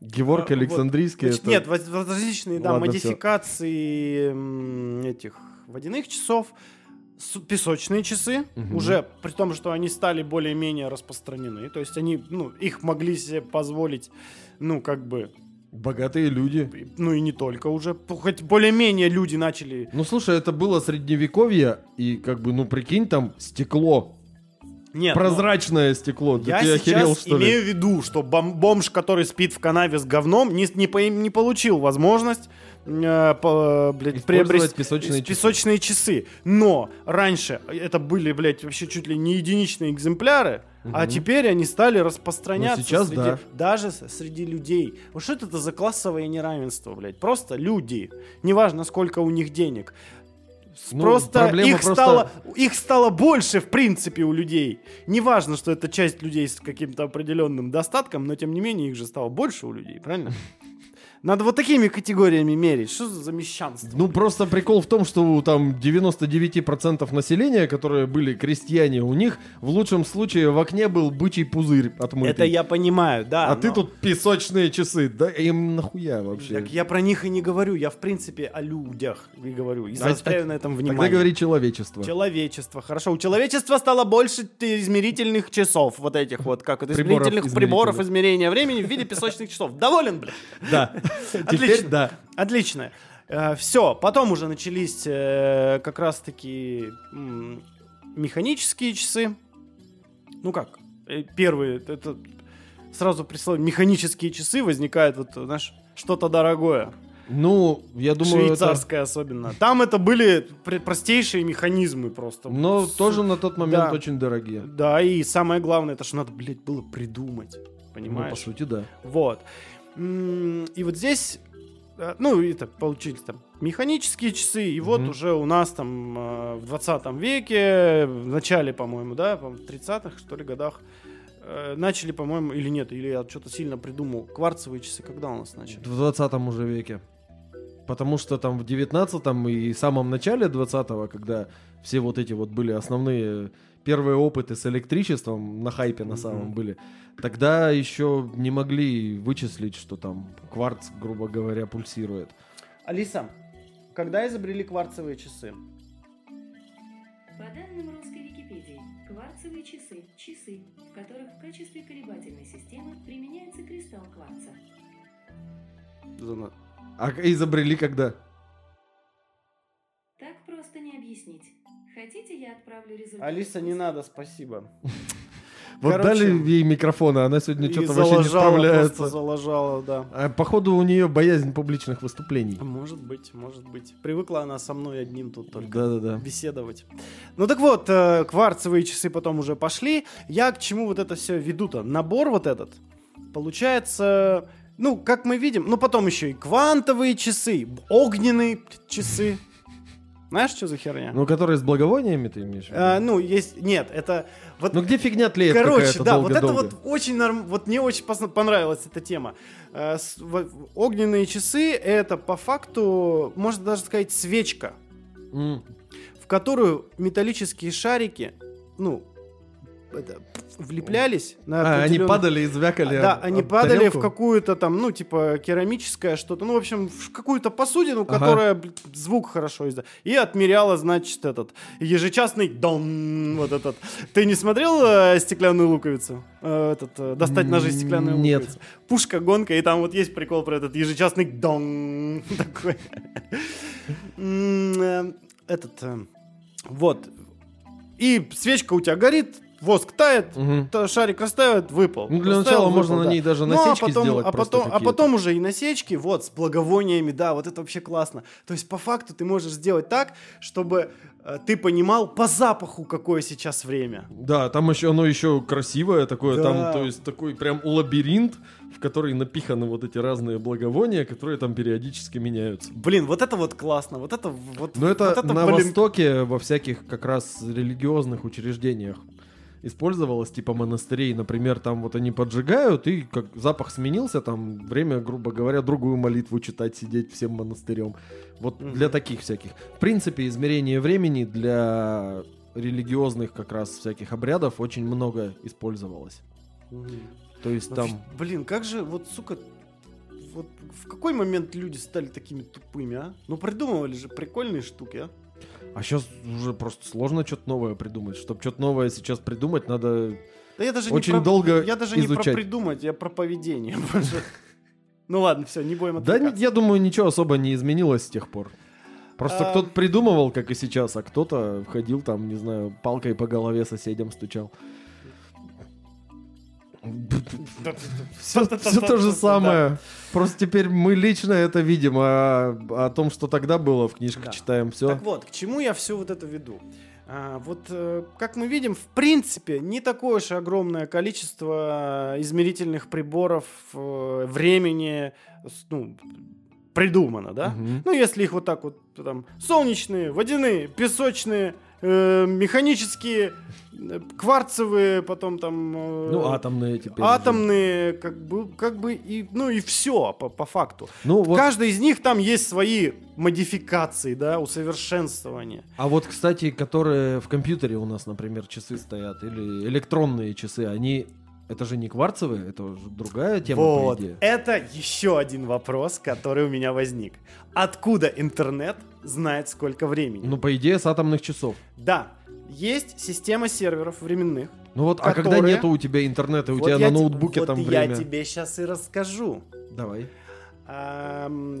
Геворг вот. Александрийский Значит, это... Нет, различные да, Ладно, модификации м, этих водяных часов, песочные часы, Мгм. уже при том, что они стали более-менее распространены. То есть они, ну, их могли себе позволить, ну, как бы, Богатые люди. ну и не только уже. Хоть более-менее люди начали... Ну слушай, это было средневековье, и как бы, ну прикинь, там стекло. Нет, ну, прозрачное стекло. Да Я ты охерел, сейчас что имею ли? в виду, что бом- бомж, который спит в канаве с говном, не, не, по- не получил возможность э, по- блядь, Использовать приобрести песочные часы. песочные часы. Но раньше это были, блядь, вообще чуть ли не единичные экземпляры. А Мгм. теперь они стали распространяться Ну, сейчас среди- да. даже среди людей. Вот что это за классовое неравенство, блядь? Просто люди. Неважно, сколько у них денег. Ну, просто, их, просто- Стало, их стало больше, в принципе, у людей. Неважно, что это часть людей с каким-то определенным достатком, но тем не менее их же стало больше у людей, правильно? Надо вот такими категориями мерить. Что за мещанство? Ну, просто прикол в том, что там 99% населения, которые были крестьяне, у них в лучшем случае в окне был бычий пузырь отмытый. Это я понимаю, да. А ты но- тут песочные часы. Да им нахуя вообще? Так я про них и не говорю, я в принципе о людях и говорю, и А- заостряю на этом внимание. Тогда говори человечество. Человечество, хорошо. У человечества стало больше измерительных часов, вот этих вот, как это, Приборов измерительных приборов измерительных. измерения времени в виде песочных часов. Доволен, блядь? Да. Теперь Отлично. да. Отлично. все, потом уже начались э, как раз-таки механические часы. Ну как, э, первые, это сразу при слове механические часы возникает вот, знаешь, что-то дорогое. Ну, я думаю, это... Швейцарская особенно. Там это были пр- простейшие механизмы просто. Но С- тоже на тот момент Да. очень дорогие. Да, и самое главное, это что надо, блядь, было придумать. Ну, по Понимаешь? сути, да. Вот. И вот здесь, э, ну, это получились там механические часы, и вот Мгм. уже у нас там э, в 20 веке, в начале, по-моему, да, по 30-х, что ли, годах, э, начали, по-моему, или нет, или я что-то сильно придумал, кварцевые часы, когда у нас начали? В 20 уже веке. Потому что там в 19 и самом начале 20-го, когда все вот эти вот были основные первые опыты с электричеством на хайпе на самом Мгм. были, тогда еще не могли вычислить, что там кварц, грубо говоря, пульсирует. Алиса, когда изобрели кварцевые часы? По данным русской Википедии, кварцевые часы – часы, в которых в качестве колебательной системы применяется кристалл кварца. А к- изобрели когда? Так просто не объяснить. Хотите, я отправлю результат? Алиса, не надо, спасибо. Вот Короче, дали ей микрофон, а она сегодня что-то вообще не справляется. заложала, да. А походу у нее боязнь публичных выступлений. Может быть, может быть. Привыкла она со мной одним тут только Да-да-да. беседовать. Ну так вот, э, кварцевые часы потом уже пошли. Я к чему вот это все веду-то? Набор вот этот. Получается, ну, как мы видим, ну потом еще и квантовые часы, огненные часы. Знаешь, что за херня? Ну, которые с благовониями ты имеешь? А, ну, есть... Нет, это... Вот Ну, где фигня тлеет Короче, да, вот это вот очень норм... вот мне очень понравилась эта тема. Э, с- огненные часы это по факту, можно даже сказать, свечка, М. в которую металлические шарики, ну, это, влеплялись на А, они падали и звякали Да, об- они падали тарелку? в какую-то там, ну, типа, керамическое что-то, ну, в общем, в какую-то посудину, Ага. которая блин, звук хорошо издает. И отмеряла, значит, этот ежечасный дон, вот этот. Ты не смотрел э, «Стеклянную луковицу»? Э, этот, э, «Достать ножи стеклянную Нет. луковицу»? Пушка, гонка, и там вот есть прикол про этот ежечасный дон такой. Э, Этот, э, вот. И свечка у тебя горит, воск тает, то шарик оставят, выпал. Ну, для Оставил, начала можно выпал, на да. ней даже Ну, а насечки потом, сделать а потом, а потом уже и насечки, вот, с благовониями, да, вот это вообще классно. То есть, по факту, ты можешь сделать так, чтобы э, ты понимал по запаху, какое сейчас время. Да, там еще оно еще красивое такое, Да. там, то есть такой прям лабиринт, в который напиханы вот эти разные благовония, которые там периодически меняются. Блин, вот это вот классно, вот это вот. Но это, вот это, на блин, Востоке во всяких как раз религиозных учреждениях использовалось, типа монастырей, например, там вот они поджигают, и как запах сменился, там время, грубо говоря, другую молитву читать, сидеть всем монастырем. Вот Мгм. для таких всяких. В принципе, измерение времени для религиозных как раз всяких обрядов очень много использовалось. Мгм. То есть Ну, там... Блин, как же, вот, сука, вот в какой момент люди стали такими тупыми, а? Ну, придумывали же прикольные штуки, а? А сейчас уже просто сложно что-то новое придумать. Чтобы что-то новое сейчас придумать, надо... Да я даже Очень не про, долго Я даже не про изучать. придумать, я про поведение. Ну ладно, все, не будем Да, я думаю, ничего особо не изменилось с тех пор. Просто А. кто-то придумывал, как и сейчас, а кто-то ходил там, не знаю, палкой по голове соседям стучал. Все, то же самое. Просто теперь мы лично это видим, а о том, что тогда было, в книжках Да. читаем все. Так вот, к чему я все вот это веду? А, вот, э, как мы видим, в принципе, не такое уж и огромное количество измерительных приборов э, времени ну, придумано, да? Мгм. Ну, если их вот так вот, там, солнечные, водяные, песочные, э, механические, э, кварцевые, потом там... э, Ну, атомные теперь. уже. Атомные, как бы, как бы и, ну и все по, по факту. Ну, вот, каждой из них там есть свои модификации, да, усовершенствования. а вот, кстати, которые в компьютере у нас, например, часы стоят, или электронные часы, они... Это же не кварцевые, это уже другая тема, вот, по идее. это еще один вопрос, который у меня возник. Откуда интернет знает, сколько времени? Ну, по идее, с атомных часов. Да, есть система серверов временных. Ну вот, а когда Которые- нету у тебя интернета, у Вот тебя я на ноутбуке вот там я время. тебе сейчас и расскажу. Давай.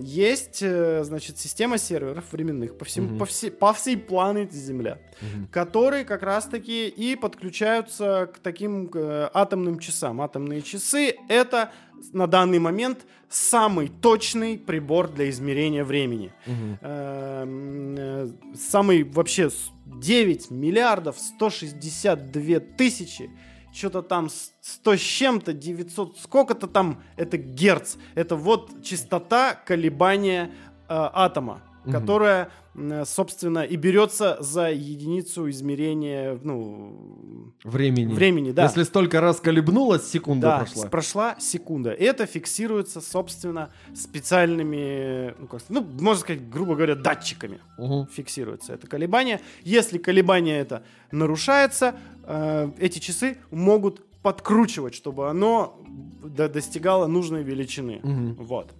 Есть, э, значит, система серверов временных по, всем, Мгм. по, всей, по всей планете Земля, Мгм. которые как раз-таки и подключаются к таким э, атомным часам. Атомные часы — это на данный момент самый точный прибор для измерения времени. Э, Самый вообще с- 9 миллиардов 162 тысячи что-то там с- 100 с чем-то, 900, сколько-то там, это герц. Это вот частота колебания э, атома, Мгм. которая, м, собственно, и берется за единицу измерения, ну, Времени. времени, да. Если столько раз колебнулась, секунда Да, прошла. прошла секунда. И это фиксируется, собственно, специальными, ну, как, ну, можно сказать, грубо говоря, датчиками Мгм. фиксируется это колебание. Если колебание это нарушается, э, эти часы могут подкручивать, чтобы оно до- достигало нужной величины. Мгм. Вот.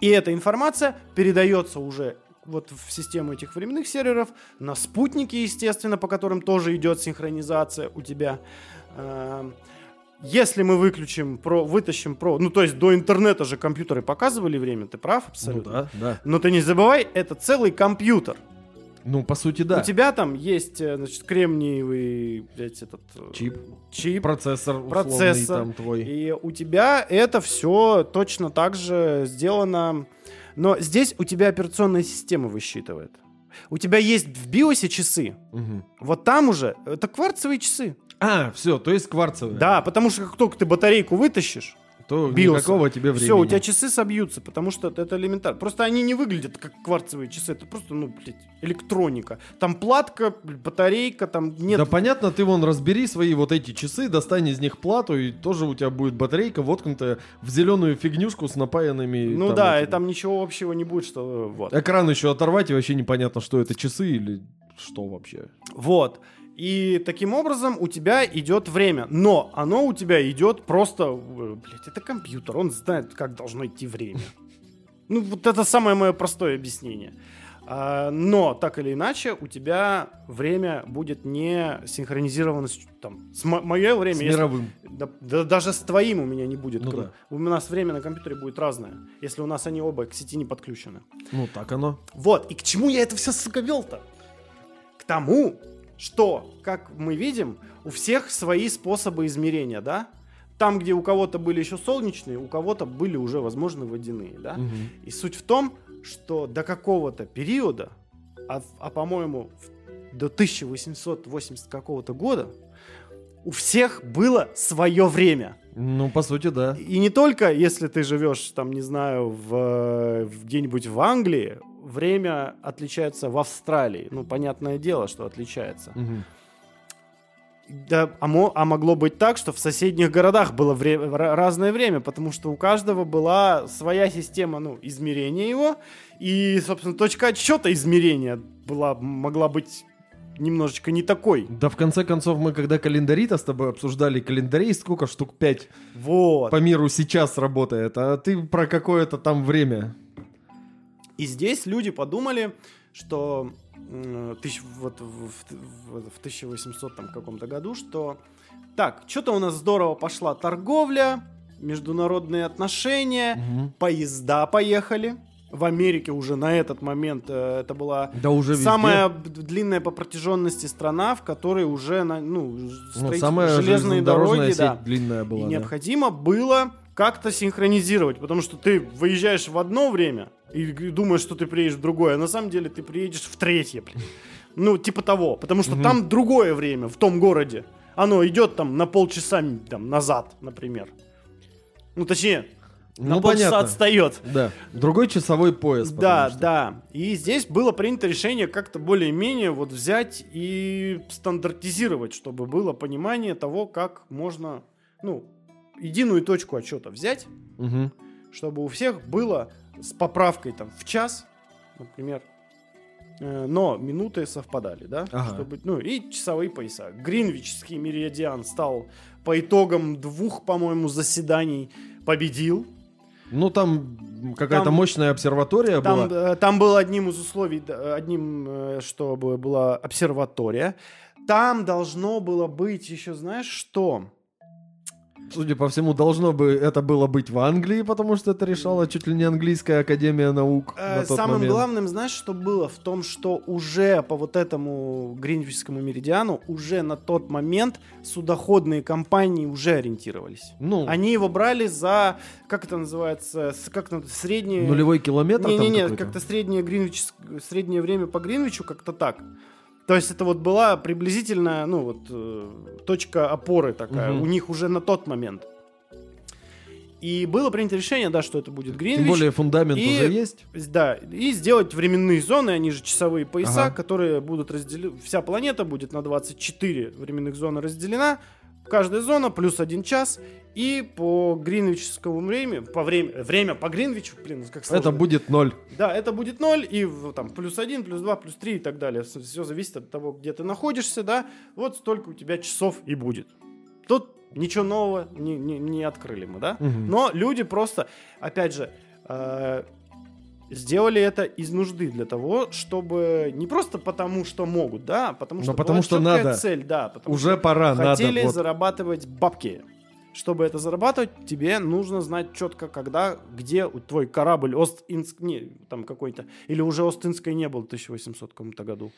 И эта информация передается уже вот в систему этих временных серверов, на спутники, естественно, по которым тоже идет синхронизация у тебя. Эм, Если мы выключим, про, вытащим про, ну то есть до интернета же компьютеры показывали время, ты прав Ну абсолютно. да, да. Но ты не забывай, это целый компьютер. Ну, по сути, да. У тебя там есть, э, значит, кремниевый, блядь, этот э, Чип. чип, Процессор, условный Процессор. там твой. и у тебя это все точно так же сделано. Но здесь у тебя операционная система высчитывает. У тебя есть в биосе часы. Мгм. Вот там уже это кварцевые часы. А, все, то есть кварцевые. Да, потому что как только ты батарейку вытащишь, То биоса, никакого тебе времени. все, у тебя часы собьются, потому что это элементарно. Просто они не выглядят как кварцевые часы. Это просто, ну, блядь, электроника. Там платка, батарейка, там нет Да понятно, ты вон разбери свои вот эти часы, достань из них плату, и тоже у тебя будет батарейка воткнутая в зеленую фигнюшку с напаянными... Ну там да, этими. и там ничего общего не будет, что э, вот. Экран еще оторвать, и вообще непонятно, что это часы или что вообще. Вот. И таким образом у тебя идет время. Но оно у тебя идет просто... э, Блядь, это компьютер, он знает, как должно идти время. Ну, вот это самое мое простое объяснение. А, но, так или иначе, у тебя время будет не синхронизировано с, там, с мо- мое время. С если- мировым. да, да даже с твоим у меня не будет. Ну да. У нас время на компьютере будет разное, если у нас они оба к сети не подключены. Ну так оно. Вот, и к чему я это все, сука, вел-то? К тому, что, как мы видим, у всех свои способы измерения, да? Там, где у кого-то были еще солнечные, у кого-то были уже, возможно, водяные, да? Мгм. И суть в том, что до какого-то периода, а, а, по-моему, до 1880 какого-то года, у всех было свое время. Ну, по сути, да. И не только, если ты живешь, там, не знаю, в где-нибудь в Англии, время отличается в Австралии. Ну, понятное дело, что отличается. Мгм. Да, а, мо- а могло быть так, что в соседних городах было вре- ра- разное время, потому что у каждого была своя система ну, измерения его, и, собственно, точка отсчета измерения была, могла быть немножечко не такой. Да, в конце концов, мы когда календари-то с тобой обсуждали, календарей сколько штук? Пять Вот. по миру сейчас работает, а ты про какое-то там время. И здесь люди подумали, что тысяч- вот в, в- в 1800 там каком-то году, что так, что-то у нас здорово пошла торговля, международные отношения, Мгм. поезда поехали. В Америке уже на этот момент э, это была Да уже самая длинная по протяженности страна, в которой уже на, ну, ну, самая железные дороги, сеть да. длинная И была. да. необходимо было как-то синхронизировать, потому что ты выезжаешь в одно время и думаешь, что ты приедешь в другое, а на самом деле ты приедешь в третье. блин. Ну, типа того. Потому что Мгм. там другое время в том городе. Оно идет там на полчаса там, назад, например. Ну, точнее, на Ну, полчаса понятно. отстает. Да. Другой часовой пояс. Да, что. да. И здесь было принято решение как-то более-менее вот взять и стандартизировать, чтобы было понимание того, как можно, ну, единую точку отчета взять, Мгм. чтобы у всех было с поправкой там в час, например, э, но минуты совпадали, да? Ага. Чтобы, ну, и часовые пояса. Гринвичский меридиан стал по итогам двух, по-моему, заседаний победил. Ну, там какая-то Там- мощная обсерватория Там, была. э, там было одним из условий, одним, э, чтобы была обсерватория. Там должно было быть еще, знаешь, что? Судя по всему, должно бы это было быть в Англии, потому что это решала чуть ли не английская академия наук Э, на тот Самым момент. главным, знаешь, что было? В том, что уже по вот этому гринвичскому меридиану, уже на тот момент судоходные компании уже ориентировались. Ну, Они его брали за, как это называется, как это, среднее... нулевой километр там Не-не-не, какой-то? как-то среднее, Гринвич, среднее время по Гринвичу, как-то так. То есть это вот была приблизительно, ну вот, э, точка опоры такая Мгм. у них уже на тот момент. И было принято решение, да, что это будет Гринвич. Тем более фундамент И- уже есть. Да, и сделать временные зоны, они же часовые пояса, Ага. которые будут разделены. Вся планета будет на 24 временных зоны разделена. Каждая зона плюс один час. И по гринвичскому времени, по время, время по Гринвичу, блин, как сложно. Это будет ноль. Да, это будет 0, и там плюс 1, плюс 2, плюс 3 и так далее. Все зависит от того, где ты находишься, да. Вот столько у тебя часов и будет. Тут ничего нового не, не- не открыли мы, да. Мгм. Но люди просто, опять же, э, сделали это из нужды для того, чтобы не просто потому, что могут, да, а потому Но что потому была что надо. цель, да, потому Уже пора, хотели надо. вот. зарабатывать бабки. Чтобы это зарабатывать, тебе нужно знать четко, когда, где твой корабль Ост-Инск, не, там какой-то, или уже Ост-Инской не был в 1800 каком-то году.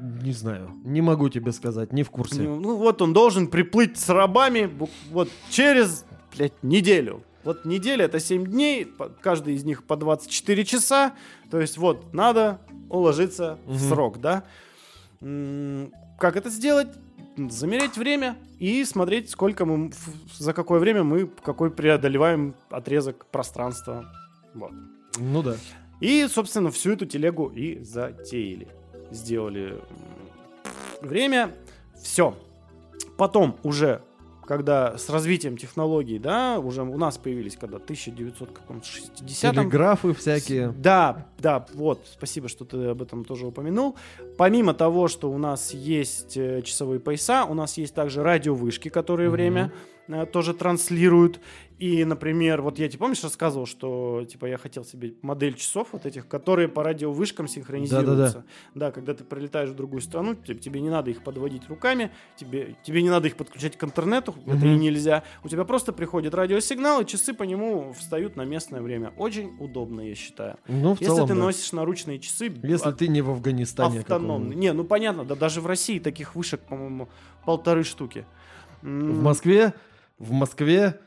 Не знаю. Не могу тебе сказать, не в курсе. Ну, ну вот он должен приплыть с рабами вот через, блядь, неделю. Вот неделя это 7 дней, каждый из них по 24 часа. То есть вот, надо уложиться в Мгм. срок, да? Как это сделать? Замерять время и смотреть, сколько мы, в- за какое время мы какой преодолеваем отрезок пространства. Вот. Ну да. И, собственно, всю эту телегу и затеяли. Сделали время, все. Потом уже, когда с развитием технологий, да, уже у нас появились, когда 1960 Телеграфы всякие. да, да, вот, спасибо, что ты об этом тоже упомянул. Помимо того, что у нас есть э, часовые пояса, у нас есть также радиовышки, которые Мгм. время тоже транслируют. И, например, вот я тебе, помнишь, рассказывал, что, типа, я хотел себе модель часов вот этих, которые по радиовышкам синхронизируются. Да, когда ты прилетаешь в другую страну, тебе, тебе не надо их подводить руками, тебе, тебе не надо их подключать к интернету, это и нельзя. У тебя просто приходит радиосигнал, и часы по нему встают на местное время. Очень удобно, я считаю. Ну, в Если целом, ты да. носишь наручные часы, Если а- ты не в Афганистане. автономные. каком-нибудь. Не, ну понятно, да даже в России таких вышек, по-моему, полторы штуки. В Москве, в Москве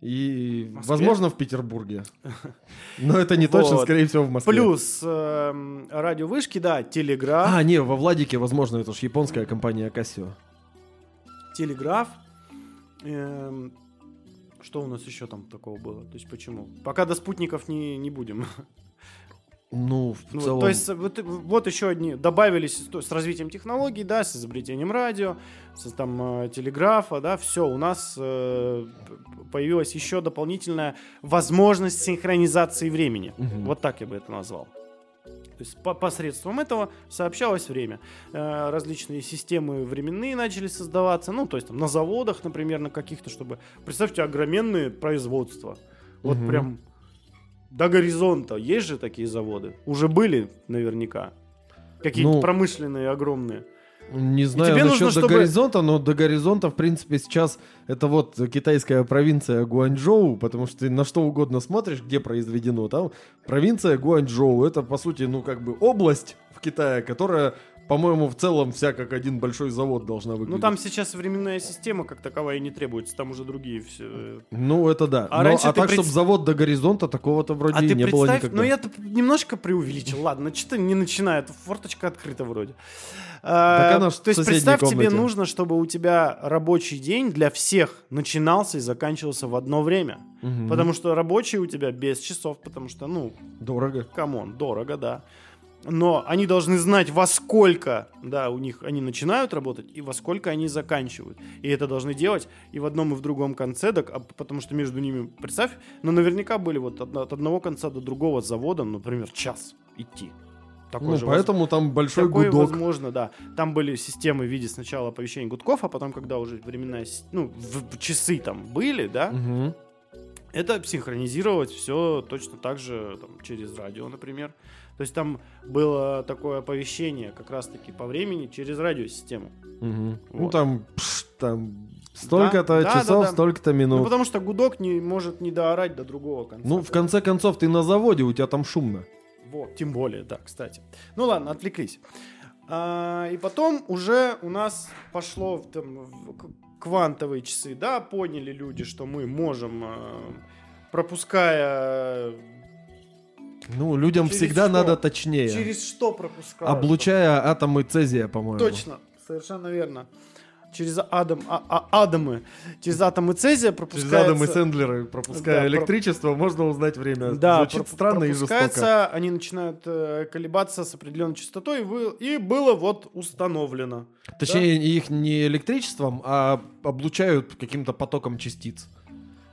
и, Москве? возможно, в Петербурге. Но это не точно, скорее всего, в Москве. Плюс эм, радиовышки, да, телеграф. А, не, во Владике, возможно, это же японская компания Casio. телеграф. Эм, что у нас еще там такого было? То есть почему? Пока до спутников не, не будем. Ну, в Ну, целом... То есть вот, вот еще одни добавились то- с развитием технологий, да, с изобретением радио, с там э, телеграфа, да, все, у нас э, появилась еще дополнительная возможность синхронизации времени. Мгм. Вот так я бы это назвал. То есть по- посредством этого сообщалось время. Э, различные системы временные начали создаваться, ну, то есть там на заводах, например, на каких-то, чтобы... Представьте, огроменные производства. Вот Мгм. прям до горизонта. Есть же такие заводы? Уже были наверняка. Какие-то Ну, промышленные, огромные. Не знаю тебе насчет нужно, до чтобы- горизонта, но до горизонта, в принципе, сейчас это вот китайская провинция Гуанчжоу, потому что ты на что угодно смотришь, где произведено. Там провинция Гуанчжоу, это, по сути, ну, как бы область в Китае, которая по-моему, в целом вся как один большой завод должна выглядеть. Ну там сейчас временная система как таковая и не требуется, там уже другие все. Ну, это да. А Но- раньше а так, пред- чтобы завод до горизонта, такого-то вроде А не было представь, никогда. ну я-то немножко преувеличил, ладно, что-то не начинает, форточка открыта вроде. А, Так она То есть представь, тебе комнате. нужно, чтобы у тебя рабочий день для всех начинался и заканчивался в одно время. Мгм. Потому что рабочий у тебя без часов, потому что, ну, Дорого. камон, дорого, да. Но они должны знать, во сколько, да, у них они начинают работать и во сколько они заканчивают. И это должны делать и в одном, и в другом конце, так, а потому что между ними, представь, ну, наверняка были вот от, от одного конца до другого завода, например, час идти. Такой Ну, же воз- поэтому там большой Такое гудок. возможно, да. Там были системы в виде сначала оповещений гудков, а потом, когда уже временная, с- ну, в- в часы там были, да, Мгм. Это синхронизировать все точно так же там, через радио, например. То есть там было такое оповещение как раз-таки по времени через радиосистему. Ну Вот. там, пш, там столько-то да, часов, да, да. столько-то Ну, минут. потому что гудок не может не доорать до другого конца. Ну, в конце концов, ты на заводе, у тебя там шумно. Вот, тем более, да, кстати. Ну ладно, отвлеклись. А, и потом уже у нас пошло там, квантовые часы, да, поняли люди, что мы можем, а, пропуская... Ну, людям Через всегда что? надо точнее. Через что пропуская? Облучая атомы цезия, по-моему. Точно, совершенно верно. Через атом, а- а- атомы, через атомы цезия Через пропускается... атомы Сендлера, пропуская Да, про- электричество, можно узнать время. Да, Звучит проп- странно и жестоко. они начинают э, колебаться с определенной частотой, и, вы- и было вот установлено. Точнее, их не электричеством, а облучают каким-то потоком частиц.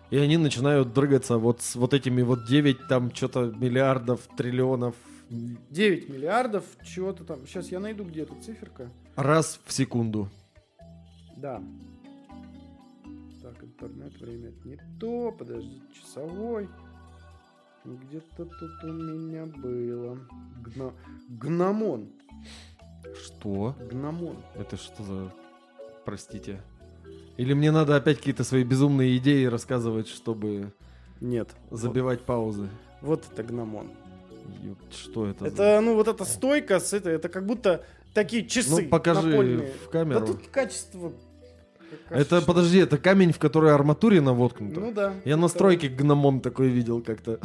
И они начинают дрыгаться вот с вот этими вот 9 там что-то миллиардов, триллионов 9 миллиардов, чего-то там. Сейчас я найду, где тут циферка. раз в секунду. Да. Так, интернет, время это не то. Подожди, часовой. Где-то тут у меня было. Гна... Гномон. Что? Гномон. Это что за... Простите. Или мне надо опять какие-то свои безумные идеи рассказывать, чтобы Нет. забивать паузы? Вот, вот это гномон. Ёпт, Что это, за... Это, ну, вот эта стойка с этой, это как будто такие часы Ну, покажи напольные. в камеру. Да тут качество... Это, подожди, это камень, в который арматурина воткнута? Ну да. Я на стройке гномон такой видел как-то.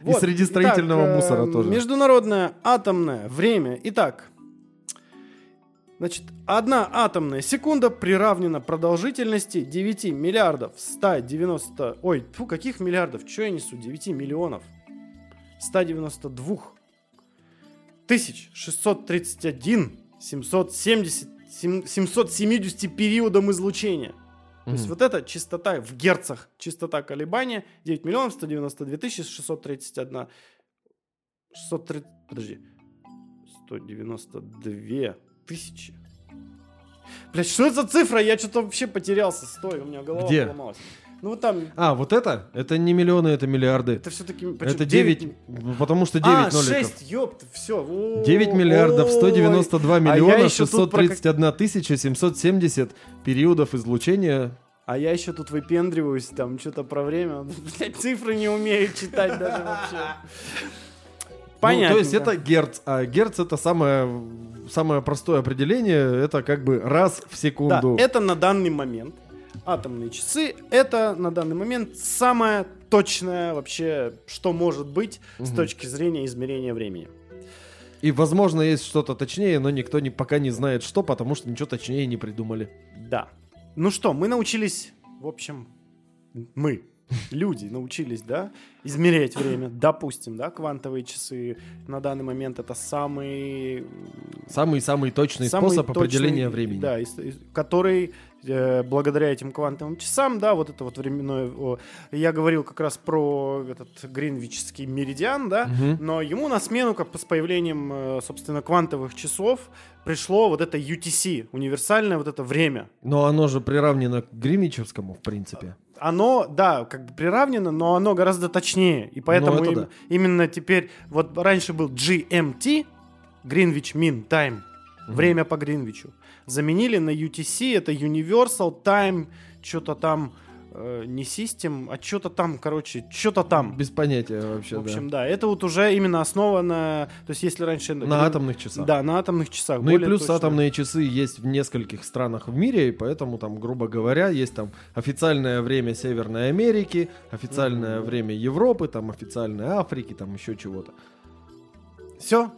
Вот. И среди строительного Итак, э, мусора тоже. Международное атомное время. Итак, значит, одна атомная секунда приравнена продолжительности 9 миллиардов 190... Ой, фу, каких миллиардов? Что я несу? 9 миллионов 192 тысяч 631 770 сем- 770 периодом излучения. То есть вот эта частота в герцах, частота колебания 9 миллионов 192 тысячи 631 630, подожди, 192 тысячи. Блять, что это за цифра? Я что-то вообще потерялся. Стой, у меня голова Где? поломалась. Ну вот там, А, вот это? Это не миллионы, это миллиарды. это все-таки... Это 9, потому что 9 а, ноликов. 6, ёпта, все. 9 миллиардов 192 А миллиона как- 631 тысяча 770 периодов излучения. А я еще тут выпендриваюсь, там что-то про время. Блять, цифры не умею читать даже вообще. Понятно. Ну, то есть это герц, а герц это самое, самое простое определение, это как бы раз в Да, секунду. это на данный момент. Атомные часы — это на данный момент самое точное вообще, что может быть с Мгм. точки зрения измерения времени. И возможно есть что-то точнее, но никто не, пока не знает что, потому что ничего точнее не придумали. Да. Ну что, мы научились, в общем, мы, люди, научились, да, измерять время. Допустим, да, квантовые часы на данный момент это самый Самый-самый точный самый способ точный, определения времени. Да, который благодаря этим квантовым часам, да, вот это вот временное... я говорил как раз про этот гринвичский меридиан, да, Мгм. но ему на смену, как с появлением, э, собственно, квантовых часов, пришло вот это UTC, универсальное вот это время. Но оно же приравнено к гринвичевскому, в принципе. Оно, да, как бы приравнено, но оно гораздо точнее. И поэтому Ну, это им- да. именно теперь, вот раньше был GMT, Greenwich Mean Time, Мгм. время по Гринвичу. Заменили на UTC, это Universal Time, что-то там э, не систем, а что-то там, короче, что-то там. Без понятия вообще, В общем, да. это вот уже именно основано, то есть если раньше... да. На атомных часах. Да, на атомных часах. Ну и плюс точно. атомные часы есть в нескольких странах в мире, и поэтому там, грубо говоря, есть там официальное время Северной Америки, официальное время Европы, там официальное Африки, там еще чего-то. Все,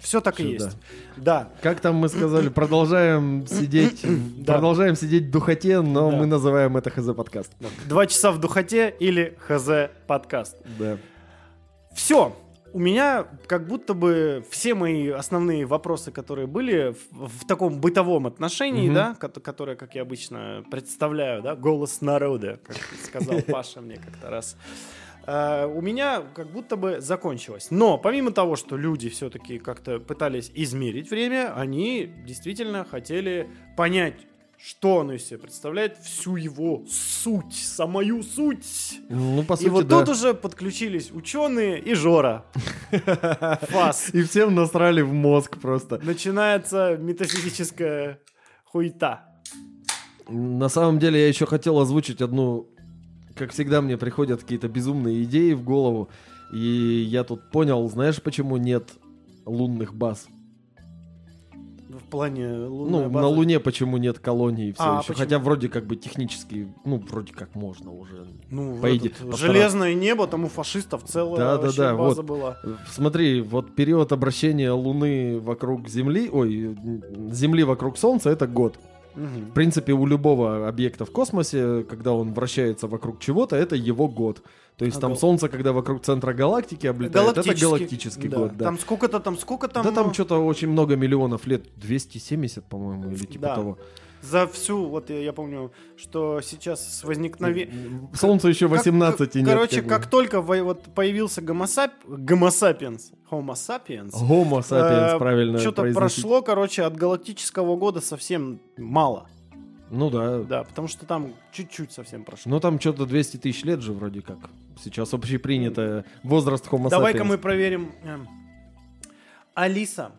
все так и Всё, есть. Да. Как там мы сказали, продолжаем сидеть, Да. продолжаем сидеть в духоте, но Да. мы называем это ХЗ подкаст. Два часа в духоте или ХЗ подкаст. Да. Все. У меня как будто бы все мои основные вопросы, которые были в, в таком бытовом отношении, Мгм. да, ко- которое, как я обычно представляю, да, голос народа, как сказал Паша мне как-то раз, э, у меня как будто бы закончилось. Но помимо того, что люди все-таки как-то пытались измерить время, они действительно хотели понять, что оно из себя представляет, всю его суть, самую суть. Ну, по сути, И вот да. тут уже подключились ученые и Жора. Фас. И всем насрали в мозг просто. Начинается метафизическая хуета. На самом деле я еще хотел озвучить одну, как всегда мне приходят какие-то безумные идеи в голову, и я тут понял, знаешь, почему нет лунных баз? В плане Ну, лунной на. Луне почему нет колоний все А, еще? почему? Хотя вроде как бы технически, ну, вроде как можно уже. Ну, по этот, постараться. железное небо, там у фашистов целая Да, да, да, база вот. была. Смотри, вот период обращения Луны вокруг Земли, ой, Земли вокруг Солнца это год. В принципе, у любого объекта в космосе, когда он вращается вокруг чего-то, это его год. То есть А там гал- Солнце, когда вокруг центра галактики облетает, это галактический да. год, да. Там сколько-то там, сколько там... да там что-то очень много миллионов лет, 270, по-моему, или типа Да. того. За всю, вот я, я помню, что сейчас с возникновением... Солнцу еще Как- 18 и нет. Короче, как как, бы. только во- вот появился гомосап... гомосапиенс, homo sapiens, Homo sapiens, э, правильно что-то прошло, короче, от галактического года совсем мало. Ну да. Да, потому что там чуть-чуть совсем прошло. Ну там что-то 200 тысяч лет же вроде как. Сейчас общепринято возраст Homo Давай-ка мы проверим. эм, Алиса,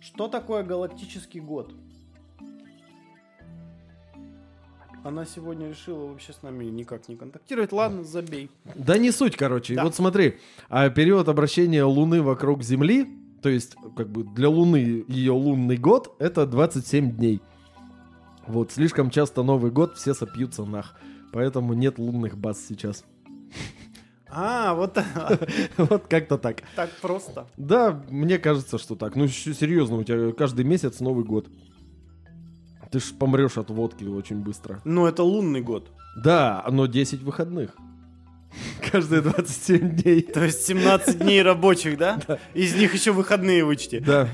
что такое галактический год? Она сегодня решила вообще с нами никак не контактировать. Ладно, забей. Да не суть, короче. Да. Вот смотри, а период обращения Луны вокруг Земли, то есть как бы для Луны ее лунный год, это 27 дней. Вот, слишком часто Новый год все сопьются нах. Поэтому нет лунных баз сейчас. А, вот Вот как-то так. так просто. Да, мне кажется, что так. Ну, серьезно, у тебя каждый месяц Новый год. Ты ж помрешь от водки очень быстро. Ну, это лунный год. Да, но 10 выходных. Каждые 27 дней. То есть 17 дней рабочих, да? Из них еще выходные вычти. Да.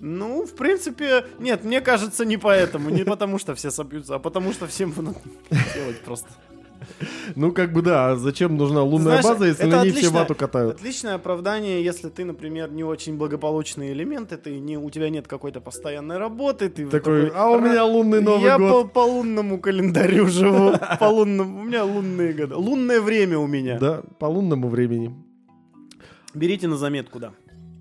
Ну, в принципе, нет, мне кажется, не поэтому. Не потому, что все собьются, а потому, что всем надо делать просто. Ну, как бы да, а зачем нужна лунная Знаешь, база, если на ней все вату катают? Отличное оправдание, если ты, например, не очень благополучный элемент, ты не, у тебя нет какой-то постоянной работы, ты Такой, а у меня лунный Новый я год. По, по лунному календарю живу, по лунному, у меня лунные года, лунное время у меня. Да, по лунному времени. Берите на заметку, да.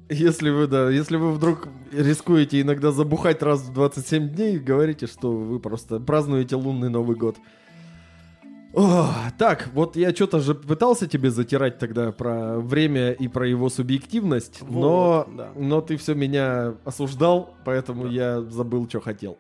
Если вы, да, если вы вдруг рискуете иногда забухать раз в 27 дней, говорите, что вы просто празднуете лунный Новый год. О, так, вот я что-то же пытался тебе затирать тогда про время и про его субъективность, но, Вот, да. но ты все меня осуждал, поэтому я забыл, что хотел.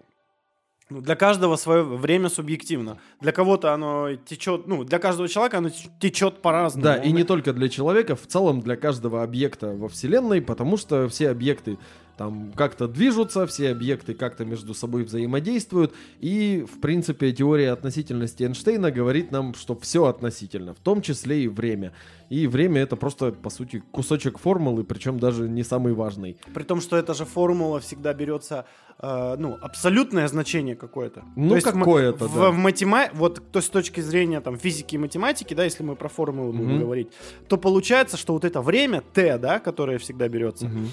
Ну, для каждого свое время субъективно. Для кого-то оно течет, ну, для каждого человека оно течет по-разному. Да, и не только для человека, в целом для каждого объекта во Вселенной, потому что все объекты там как-то движутся, все объекты как-то между собой взаимодействуют, и, в принципе, теория относительности Эйнштейна говорит нам, что все относительно, в том числе и время. И время это просто, по сути, кусочек формулы, причем даже не самый важный. При том, что эта же формула всегда берется, э, ну, абсолютное значение какое-то. Ну, То есть м- какое-то, в, да. в матема- вот то с точки зрения там физики и математики, да, если мы про формулу будем Мгм. говорить, то получается, что вот это время t, да, которое всегда берется, Мгм.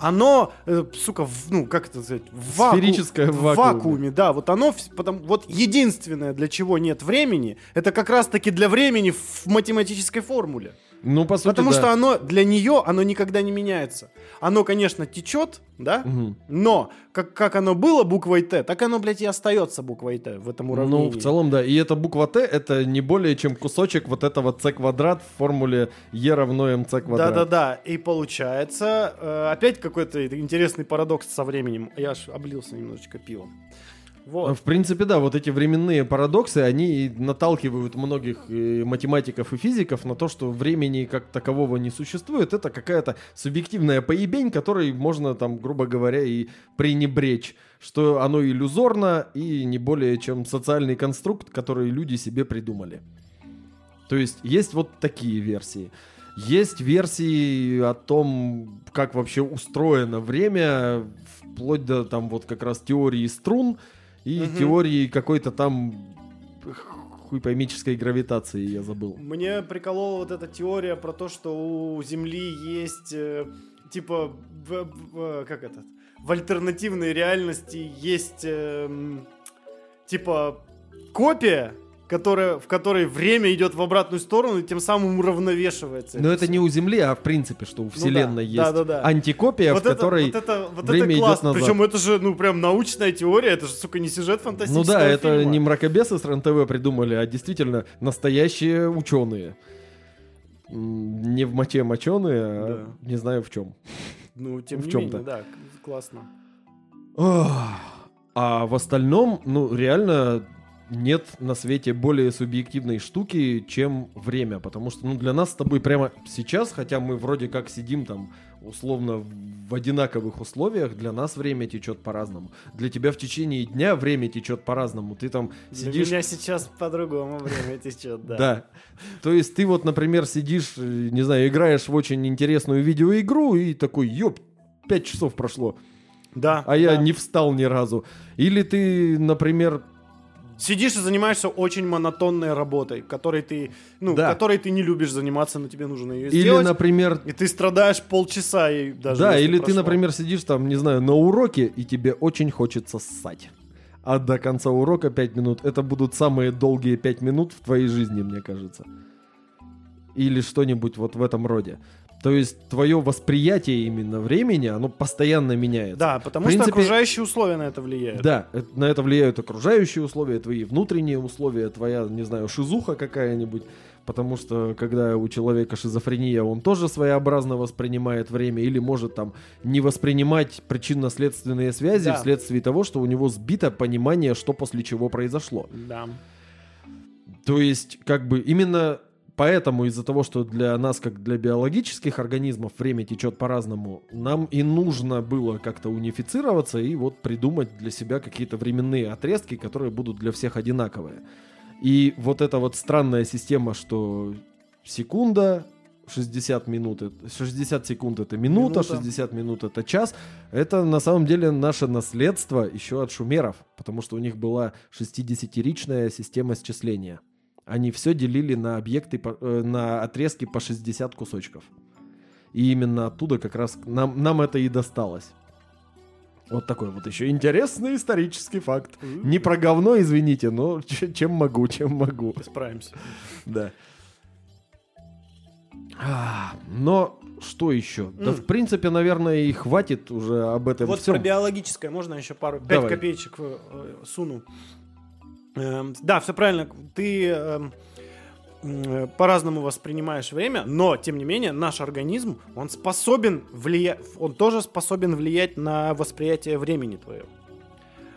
Оно, э, сука, в- ну, как это сказать, в ваку- Сферическое в вакууме. вакууме, да, вот оно, вс- потом, вот единственное, для чего нет времени, это как раз-таки для времени в математической формуле. Ну, по сути, Потому да. что оно для нее оно никогда не меняется. Оно, конечно, течет, да, Мгм. но как, как оно было буквой Т, так оно, блядь, и остается буквой Т в этом уравнении. Ну, в целом, да. И эта буква Т это не более чем кусочек вот этого c квадрат в формуле e равно mc квадрат. Да-да-да, и получается э, опять какой-то интересный парадокс со временем. Я аж облился немножечко пивом. Вот. В принципе, да, вот эти временные парадоксы, они и наталкивают многих э, математиков и физиков на то, что времени как такового не существует. Это какая-то субъективная поебень, которой можно, там, грубо говоря, и пренебречь. Что оно иллюзорно и не более чем социальный конструкт, который люди себе придумали. То есть есть вот такие версии. Есть версии о том, как вообще устроено время, вплоть до там вот как раз теории струн и Мгм. теории какой-то там хуй поймической гравитации, я забыл. Мне приколола вот эта теория про то, что у Земли есть э, типа в- в- как это в альтернативной реальности есть э, типа копия, которая в которой время идет в обратную сторону и тем самым уравновешивается. Но это не у Земли, а в принципе, что у Вселенной Ну да, есть да-да-да. антикопия, вот в это, которой... вот это, вот время это идет классно. назад. Причем это же, ну, прям научная теория, это же, сука, не сюжет Ну фантастического да, это фильма. не мракобесы с РЕН-ТВ придумали, а действительно настоящие ученые. Не в моче моченые, а не знаю в чем. Ну, тем в не чём-то. менее, да, классно. А в остальном, ну, реально нет на свете более субъективной штуки, чем время. Потому что, ну, для нас с тобой прямо сейчас, хотя мы вроде как сидим там условно в одинаковых условиях, для нас время течет по-разному. Для тебя в течение дня время течет по-разному. Ты там Для сидишь... меня сейчас по-другому время течет, да. Да. То есть ты вот, например, сидишь, э, не знаю, играешь в очень интересную видеоигру и такой, ёп, 5 часов прошло, Да. а я да. не встал ни разу. Или ты, например, Сидишь и занимаешься очень монотонной работой, которой ты, ну, Да. которой ты не любишь заниматься, но тебе нужно ее или, сделать. например, И ты страдаешь полчаса и даже. да, или ты, например, сидишь там, не знаю, на уроке, и тебе очень хочется ссать. А до конца урока 5 минут. Это будут самые долгие 5 минут в твоей жизни, мне кажется. Или что-нибудь вот в этом роде. То есть твое восприятие именно времени, оно постоянно меняется. Да, потому В принципе- что окружающие условия на это влияют. Да, э- на это влияют окружающие условия, твои внутренние условия, твоя, не знаю, шизуха какая-нибудь. Потому что когда у человека шизофрения, он тоже своеобразно воспринимает время или может там не воспринимать причинно-следственные связи Да. вследствие того, что у него сбито понимание, что после чего произошло. Да. То есть, как бы именно поэтому из-за того, что для нас, как для биологических организмов, время течет по-разному, нам и нужно было как-то унифицироваться и вот придумать для себя какие-то временные отрезки, которые будут для всех одинаковые. И вот эта вот странная система, что секунда, 60 минут, это- 60 секунд это минута, Минута. 60 минут это час. Это на самом деле наше наследство еще от шумеров, потому что у них была 60-ричная система счисления. Они все делили на объекты, э, на отрезки по 60 кусочков. И именно оттуда как раз нам, нам это и досталось. Вот такой вот еще интересный исторический факт. Не про говно, извините, но чем могу, чем могу. Справимся. Да. А, Но что еще? Да, М. в принципе, наверное, и хватит уже об этом Вот всем. про биологическое можно еще пару, пять копеечек э, э, суну. Эм, да, все правильно. Ты эм, по-разному воспринимаешь время, но тем не менее наш организм, он способен влиять, он тоже способен влиять на восприятие времени твоего.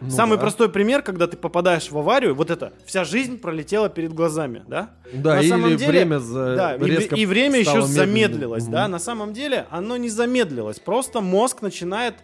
Ну Самый да. простой пример, когда ты попадаешь в аварию, вот это, вся жизнь пролетела перед глазами, да? Да, на или самом деле- время за... Да, и, резко и время еще медленным. замедлилось, да? Мгм. На самом деле оно не замедлилось, просто мозг начинает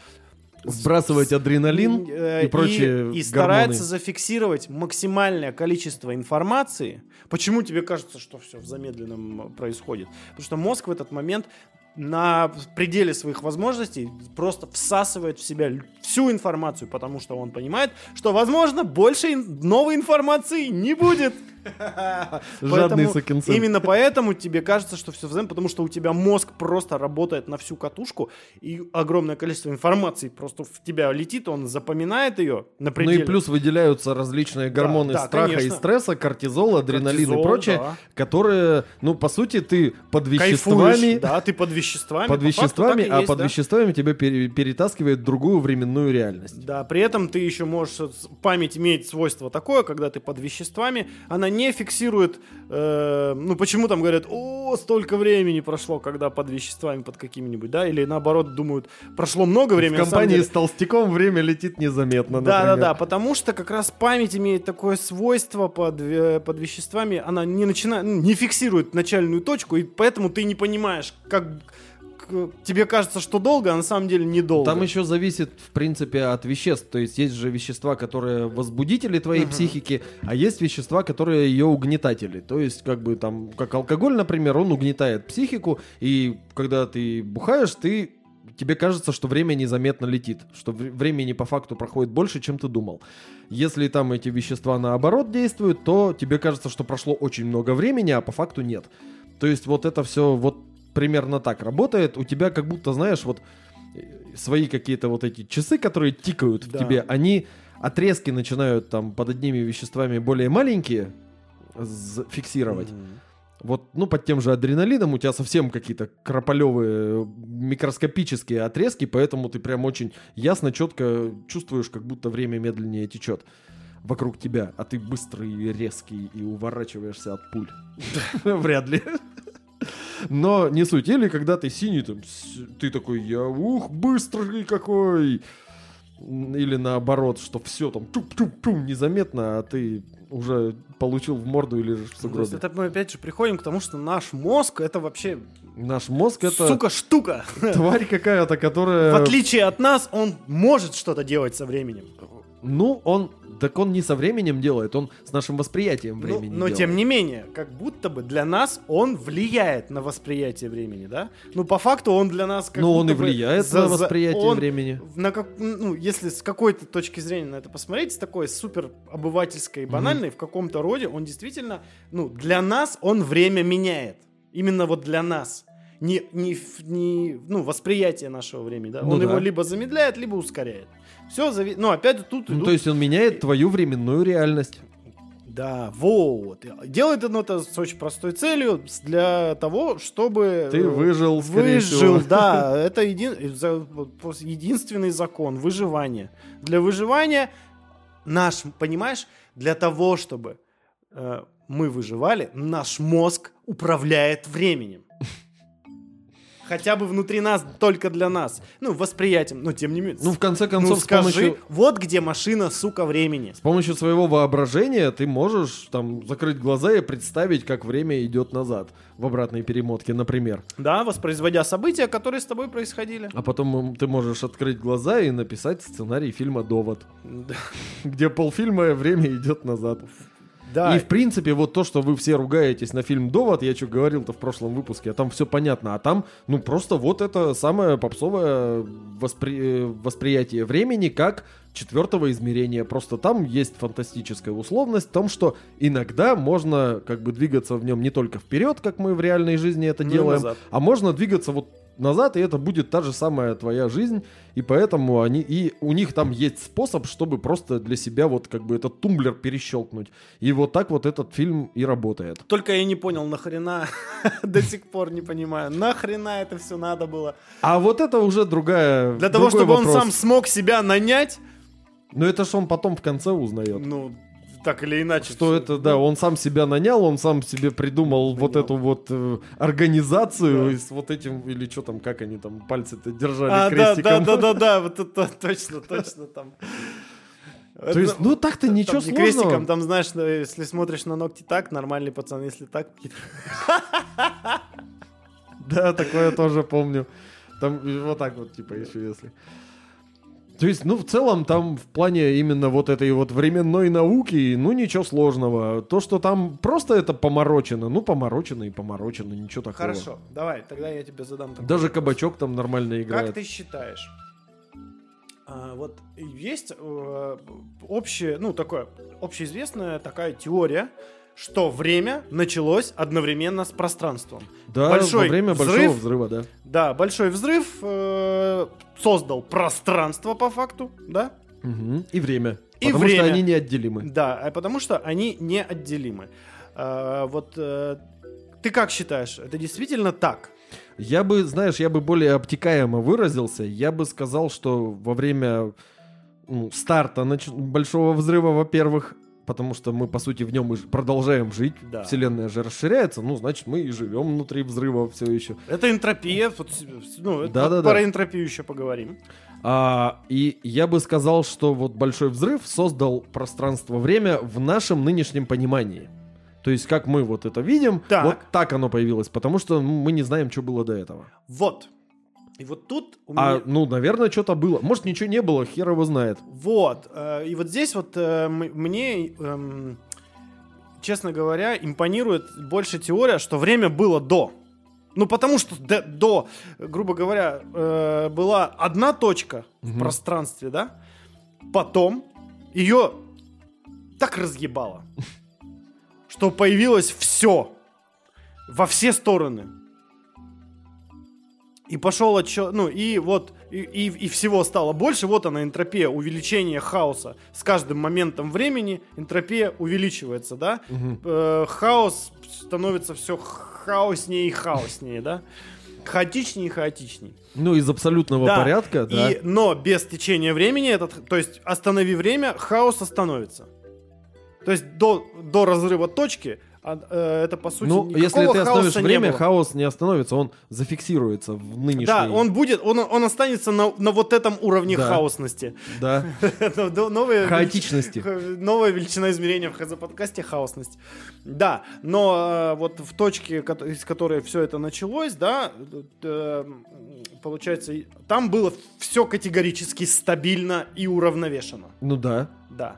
Сбрасывать адреналин э, и прочие и, старается гормоны. зафиксировать максимальное количество информации. Почему тебе кажется, что все в замедленном происходит? Потому что мозг в этот момент на пределе своих возможностей просто всасывает в себя всю информацию, потому что он понимает, что, возможно, больше новой информации не будет. Жадный Поэтому сукин сын. Именно поэтому тебе кажется, что все взаимно, потому что у тебя мозг просто работает на всю катушку, и огромное количество информации просто в тебя летит, он запоминает ее на Ну пределе. и плюс выделяются различные гормоны да, страха конечно. и стресса, кортизол, адреналин Кортизол, и прочее, да. которые, ну, по сути, ты под Кайфуешь, веществами, да, ты под веществами. под веществами, а есть, под да. веществами тебя пере- перетаскивает другую временную реальность. Да, при этом ты еще можешь... Память имеет свойство такое, когда ты под веществами, она не фиксирует... э, ну, почему там говорят, о, столько времени прошло, когда под веществами, под какими-нибудь, да? Или наоборот думают, прошло много времени, в компании деле- с толстяком время летит незаметно, Да, да, например. да, потому что как раз память имеет такое свойство под, ве- под веществами, она не начинает, не фиксирует начальную точку, и поэтому ты не понимаешь, как тебе кажется, что долго, а на самом деле недолго. Там еще зависит, в принципе, от веществ. То есть есть же вещества, которые возбудители твоей Мгм. психики, а есть вещества, которые ее угнетатели. То есть, как бы там, как алкоголь, например, он угнетает психику, и когда ты бухаешь, ты тебе кажется, что время незаметно летит, что вре- времени по факту проходит больше, чем ты думал. Если там эти вещества наоборот действуют, то тебе кажется, что прошло очень много времени, а по факту нет. То есть вот это все вот примерно так работает. У тебя как будто, знаешь, вот э, свои какие-то вот эти часы, которые тикают в Да. тебе, они отрезки начинают там под одними веществами более маленькие фиксировать. Мгм. Вот, ну, под тем же адреналином у тебя совсем какие-то крополевые микроскопические отрезки, поэтому ты прям очень ясно, четко чувствуешь, как будто время медленнее течет вокруг тебя, а ты быстрый и резкий и уворачиваешься от пуль. Вряд ли. Но не суть. Или когда ты синий, там, ты такой, я ух, быстрый какой. Или наоборот, что все там туп-туп-туп незаметно, а ты уже получил в морду или в сугробе. это мы опять же приходим к тому, что наш мозг это вообще Наш мозг это сука штука. тварь какая-то, которая... В отличие от нас, он может что-то делать со временем. Ну, он... Так он не со временем делает, он с нашим восприятием Ну, времени но делает. тем не менее, как будто бы для нас он влияет на восприятие времени, да? Ну, по факту он для нас как Ну, он и влияет за- на восприятие он времени. на как, ну, если с какой-то точки зрения на это посмотреть, с такой супер обывательской и банальной, в каком-то роде, он действительно, ну, для нас он время меняет. Именно вот для нас. Не, не, не ну, восприятие нашего времени, да? Ну он да. его либо замедляет, либо ускоряет. Все зависит. Ну, опять тут Ну, идут то есть он меняет твою временную реальность. да, вот. Делает оно это с очень простой целью, для того, чтобы... Ты выжил, скорее Выжил, всего. да. Это един- единственный закон выживания. Для выживания наш, понимаешь, для того, чтобы э, мы выживали, наш мозг управляет временем. Хотя бы внутри нас, только для нас. Ну, восприятием, но тем не менее. Ну, в конце ну, концов, с скажи, помощью, вот где машина, сука, времени. с помощью своего воображения ты можешь там закрыть глаза и представить, как время идет назад в обратной перемотке, например. Да, воспроизводя события, которые с тобой происходили. А потом ты можешь открыть глаза и написать сценарий фильма «Довод», где полфильма время идет назад. Да, И в принципе, вот то, что вы все ругаетесь на фильм «Довод», я что говорил-то в прошлом выпуске, а там все понятно. А там, ну, просто вот это самое попсовое воспри- восприятие времени как четвертого измерения. Просто там есть фантастическая условность в том, что иногда можно как бы двигаться в нем не только вперед, как мы в реальной жизни это Ну делаем, а можно двигаться вот назад, и это будет та же самая твоя жизнь, и поэтому они, и у них там есть способ, чтобы просто для себя вот как бы этот тумблер перещелкнуть. И вот так вот этот фильм и работает. Только я не понял, нахрена, до сих пор не понимаю, нахрена это все надо было. А вот это уже другая Для того, чтобы он сам смог себя нанять, Но это ж он потом в конце узнает. ну, так или иначе. Что это, да, он сам себя нанял, он сам себе придумал вот Нанял. эту вот э, организацию Да. с вот этим, или что там, как они там пальцы-то держали А, да, крестиком. да, да, да, да, вот это точно, точно там. То есть, ну так-то Там ничего сложного. крестиком, там, знаешь, ну, если смотришь на ногти так, нормальный пацан, если так, Да, такое тоже помню. Там вот так вот, типа, еще если. То есть, ну, в целом, там в плане именно вот этой вот временной науки, ну, ничего сложного. То, что там просто это поморочено, ну, поморочено и поморочено, ничего такого. Хорошо, давай, тогда я тебе задам такой Даже вопрос. кабачок там нормально играет. Как ты считаешь? а, вот есть э, общее, ну такое общеизвестная такая теория, что время началось одновременно с пространством. Да, Большой во время взрыв. большого взрыва, да. Да, большой взрыв э, создал пространство по факту, да? Мгм. И время. И Потому время. что они неотделимы. Да, а потому что они неотделимы. А, вот э, ты как считаешь, это действительно так? Я бы, знаешь, я бы более обтекаемо выразился. Я бы сказал, что во время ну, старта нач- большого взрыва, во-первых, потому что мы, по сути, в нем и продолжаем жить. Да. Вселенная же расширяется, ну, значит, мы и живем внутри взрыва все еще. Это энтропия, вот, ну, это Да-да-да. про энтропию еще поговорим. А, и я бы сказал, что вот большой взрыв создал пространство-время в нашем нынешнем понимании. То есть, как мы вот это видим, Так. вот так оно появилось, потому что мы не знаем, что было до этого. Вот. И вот тут у А, меня... ну, наверное, что-то было. Может, ничего не было, хер его знает. Вот. э, И вот здесь вот э, мне, эм, честно говоря, импонирует больше теория, что время было до. Ну, потому что до, до, грубо говоря, э, была одна точка в Мгм. пространстве, да? Потом ее так разъебало, что появилось все во все стороны. И пошел отчет, ну и вот, и, и- и всего стало больше, вот она энтропия, увеличение хаоса. С каждым моментом времени энтропия увеличивается, да? Мгм. Э, хаос становится все хаоснее и хаоснее, да? Хаотичнее и хаотичнее. Ну, из абсолютного Да. порядка, да. И, но без течения времени, этот, то есть останови время, хаос остановится. То есть до, до разрыва точки а, э, это по сути ну, если ты остановишь время, хаос не остановится, он зафиксируется в нынешней... Да, он будет, он, он останется на, на вот этом уровне Да. хаосности. Да, новая хаотичности. новая величина измерения в ХЗ-подкасте хаосность. Да, но э, вот в точке, из которой все это началось, да, э, получается, там было все категорически стабильно и уравновешено. Ну да. Да.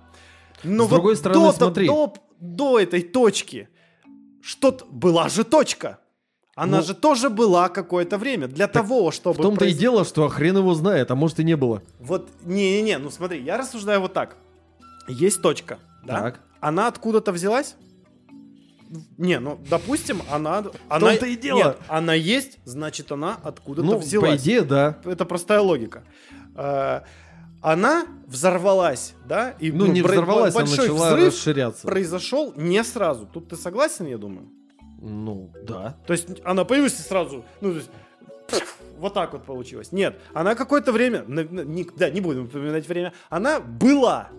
Но С другой стороны, до, смотри. До, до этой точки что-то была же точка. Она Ну, же тоже была какое-то время для того, чтобы... В том-то и произ- дело, что хрен его знает, а может и не было. Вот, не-не-не, ну смотри, я рассуждаю вот так. Есть точка, да? Так. Она откуда-то взялась? Не, ну, допустим, она... В том-то и дело. Нет, она есть, значит, она откуда-то Ну, взялась. по идее, да. Это простая логика. Она взорвалась, да? И, Ну, не бр- взорвалась, а большой начала взрыв расширяться. произошел не сразу. Тут ты согласен, я думаю? Ну, да. То есть она появилась и сразу, ну, то есть, пф, вот так вот получилось. Нет, она какое-то время, не- да, не будем упоминать время, она была.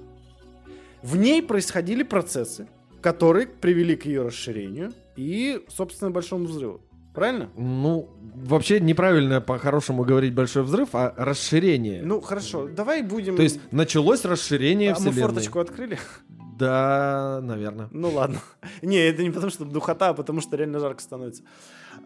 В ней происходили процессы, которые привели к ее расширению и, собственно, большому взрыву. Правильно? Ну, вообще неправильно по-хорошему говорить большой взрыв, а расширение. Ну, хорошо, давай будем... То есть началось расширение А мы вселенной. форточку открыли? Да, наверное. Ну ладно. Не, это не потому, что духота, а потому что реально жарко становится.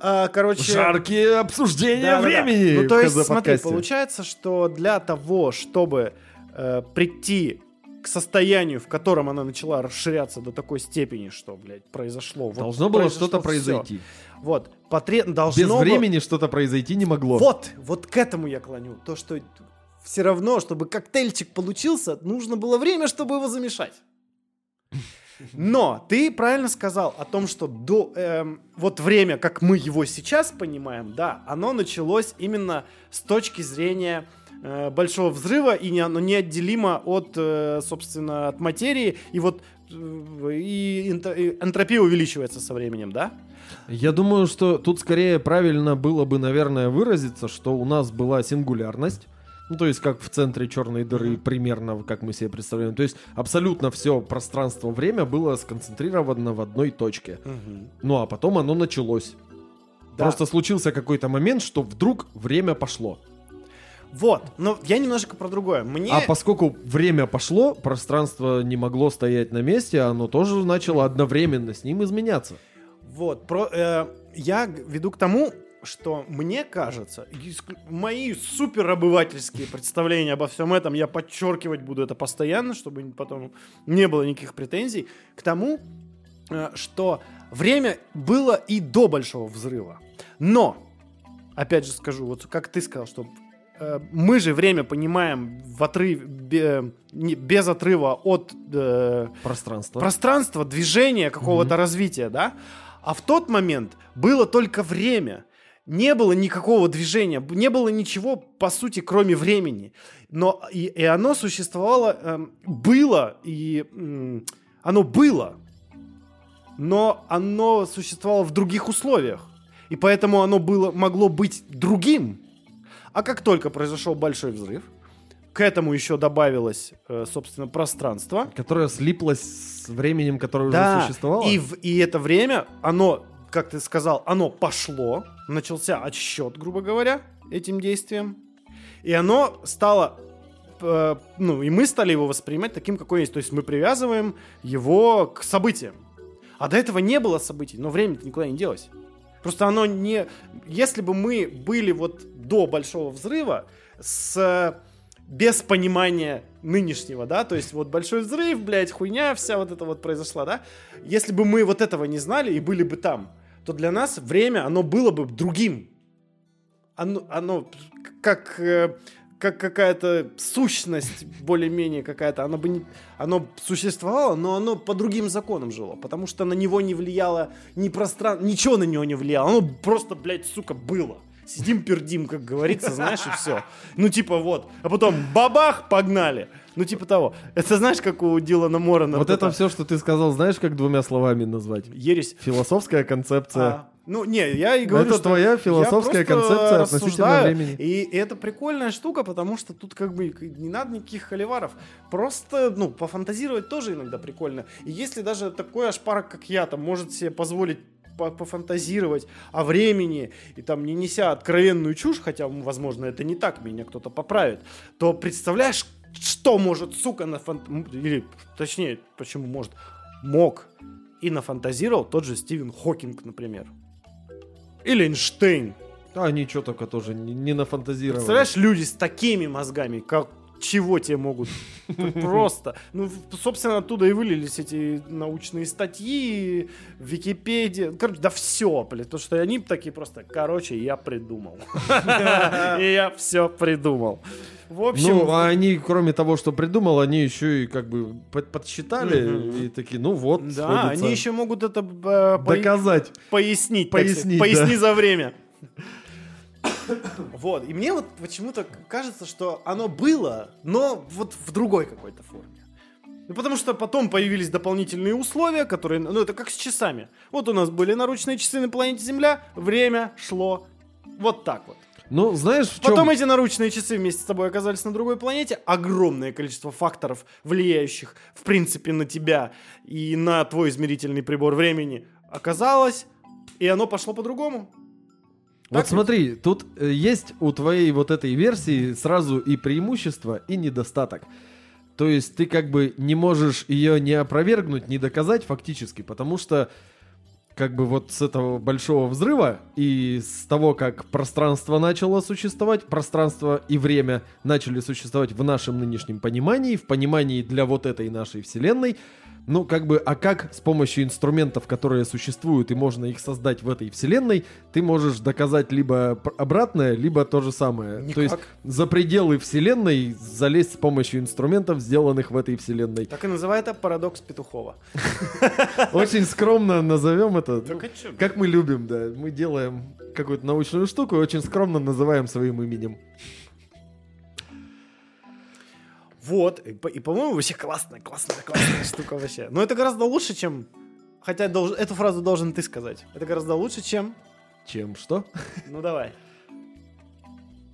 А, короче... Жаркие обсуждения Да-да-да. времени. Ну, то есть, смотри, получается, что для того, чтобы э, прийти к состоянию, в котором она начала расширяться до такой степени, что, блядь, произошло. вот Должно было что-то произойти. Вот. Потре... Должно Без было- времени что-то произойти не могло. Вот, вот к этому я клоню. То, что все равно, чтобы коктейльчик получился, нужно было время, чтобы его замешать. Но ты правильно сказал о том, что до эм, вот время, как мы его сейчас понимаем, да, оно началось именно с точки зрения э, большого взрыва и не, оно неотделимо от, э, собственно, от материи и вот э, и энтропия увеличивается со временем, да? Я думаю, что тут скорее правильно было бы, наверное, выразиться, что у нас была сингулярность. Ну, то есть, как в центре черной дыры, примерно, как мы себе представляем. То есть, абсолютно все пространство-время было сконцентрировано в одной точке. Ну, а потом оно началось. Да. Просто случился какой-то момент, что вдруг время пошло. Вот, но я немножко про другое. Мне А поскольку время пошло, пространство не могло стоять на месте, оно тоже начало одновременно с ним изменяться. Вот, про, э, я веду к тому, что мне кажется, мои суперобывательские представления обо всем этом, я подчеркивать буду это постоянно, чтобы потом не было никаких претензий, к тому, э, что время было и до Большого Взрыва. Но, опять же скажу, вот как ты сказал, что э, мы же время понимаем в отрыв, бе- не- без отрыва от э, Пространство. пространства, движения, какого-то развития, да? А в тот момент было только время. Не было никакого движения, не было ничего, по сути, кроме времени. Но и, и оно существовало, эм, было, и м, оно было. Но оно существовало в других условиях. И поэтому оно было, могло быть другим. А как только произошел большой взрыв, к этому еще добавилось, э, собственно, пространство. Которое слиплось с временем, которое Да, уже существовало. И, в- и это время, оно, как ты сказал, оно пошло, начался отсчет, грубо говоря, этим действием. И оно стало, э, ну, и мы стали его воспринимать таким, какой есть. То есть мы привязываем его к событиям. А до этого не было событий, но время-то никуда не делось. Просто оно не... Если бы мы были вот до Большого Взрыва с... без понимания нынешнего, да, то есть вот Большой Взрыв, блядь, хуйня вся вот это вот произошла, да, если бы мы вот этого не знали и были бы там, то для нас время, оно было бы другим. Оно, оно как, э, как какая-то сущность более-менее какая-то, оно бы не, оно существовало, но оно по другим законам жило, потому что на него не влияло ни пространство, ничего на него не влияло, оно просто, блядь, сука, было. Сидим, пердим, как говорится, знаешь, и все. Ну, типа вот. А потом бабах, погнали. Ну, типа того. Это знаешь, как у Дилана Морана. Вот это все, что ты сказал, знаешь, как двумя словами назвать? Ересь. Философская концепция. А, ну, не, я и говорю, Это что твоя философская концепция относительно времени. И это прикольная штука, потому что тут как бы не надо никаких холиваров. Просто, ну, пофантазировать тоже иногда прикольно. И если даже такой ашпарок, как я, там, может себе позволить по- пофантазировать о времени и там не неся откровенную чушь, хотя, возможно, это не так, меня кто-то поправит, то представляешь, что может, сука, на или, точнее, почему может, мог и нафантазировал тот же Стивен Хокинг, например. Или Эйнштейн. А они что только тоже не, не нафантазировали. Представляешь, люди с такими мозгами, как чего тебе могут? Просто. Ну, собственно, оттуда и вылились эти научные статьи, Википедия. Короче, да все, блядь. Потому что они такие просто, короче, я придумал. И я все придумал. В общем, Ну, а они, кроме того, что придумал, они еще и как бы под- подсчитали и такие, ну вот, да, сходится. они еще могут это э, доказать. пояснить. так. Пояснить, Поясни да. за время. Вот, и мне вот почему-то кажется, что оно было, но вот в другой какой-то форме. Ну, потому что потом появились дополнительные условия, которые, ну, это как с часами. Вот у нас были наручные часы на планете Земля, время шло вот так вот. Ну, знаешь, в чем... Потом эти наручные часы вместе с тобой оказались на другой планете. Огромное количество факторов, влияющих, в принципе, на тебя и на твой измерительный прибор времени оказалось, и оно пошло по-другому. Вот Так ведь? смотри, тут э, есть у твоей вот этой версии сразу и преимущество, и недостаток. То есть ты как бы не можешь ее не опровергнуть, не доказать фактически, потому что как бы вот с этого большого взрыва и с того, как пространство начало существовать, пространство и время начали существовать в нашем нынешнем понимании, в понимании для вот этой нашей вселенной, ну, как бы, а как с помощью инструментов, которые существуют, и можно их создать в этой вселенной, ты можешь доказать либо обратное, либо то же самое. То есть Никак. за пределы вселенной залезть с помощью инструментов, сделанных в этой вселенной. Так и называют это парадокс Петухова. Очень скромно назовем это. Ну, как мы любим, да. Мы делаем какую-то научную штуку и очень скромно называем своим именем. Вот, и, и, по-моему, вообще классная, классная, классная штука вообще. Но это гораздо лучше, чем... Хотя долж- эту фразу должен ты сказать. Это гораздо лучше, чем... Чем что? Ну давай.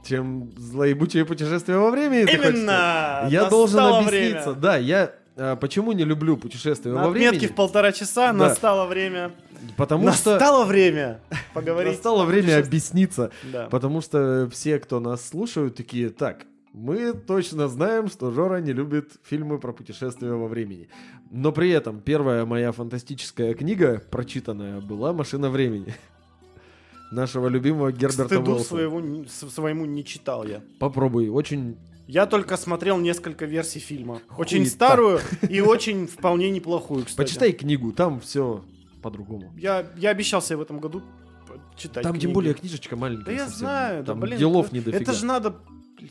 Чем злоебучее путешествие во времени? Именно! Я должен Настало объясниться. время. Да, я а, почему не люблю путешествия На во времени? в полтора часа Да. настало время. Потому что Настало время поговорить. настало время объясниться. Да. Потому что все, кто нас слушают, такие, так, мы точно знаем, что Жора не любит фильмы про путешествия во времени. Но при этом первая моя фантастическая книга, прочитанная, была «Машина времени». Нашего любимого К Герберта стыду Уэллса. своего, своему не читал я. Попробуй, очень... Я только смотрел несколько версий фильма. Очень Хуета. старую и очень вполне неплохую, кстати. Почитай книгу, там все по-другому. Я, я обещал себе в этом году читать Там тем книги. более книжечка маленькая Да я совсем. знаю, да Там блин. делов это- не дофига. Это же надо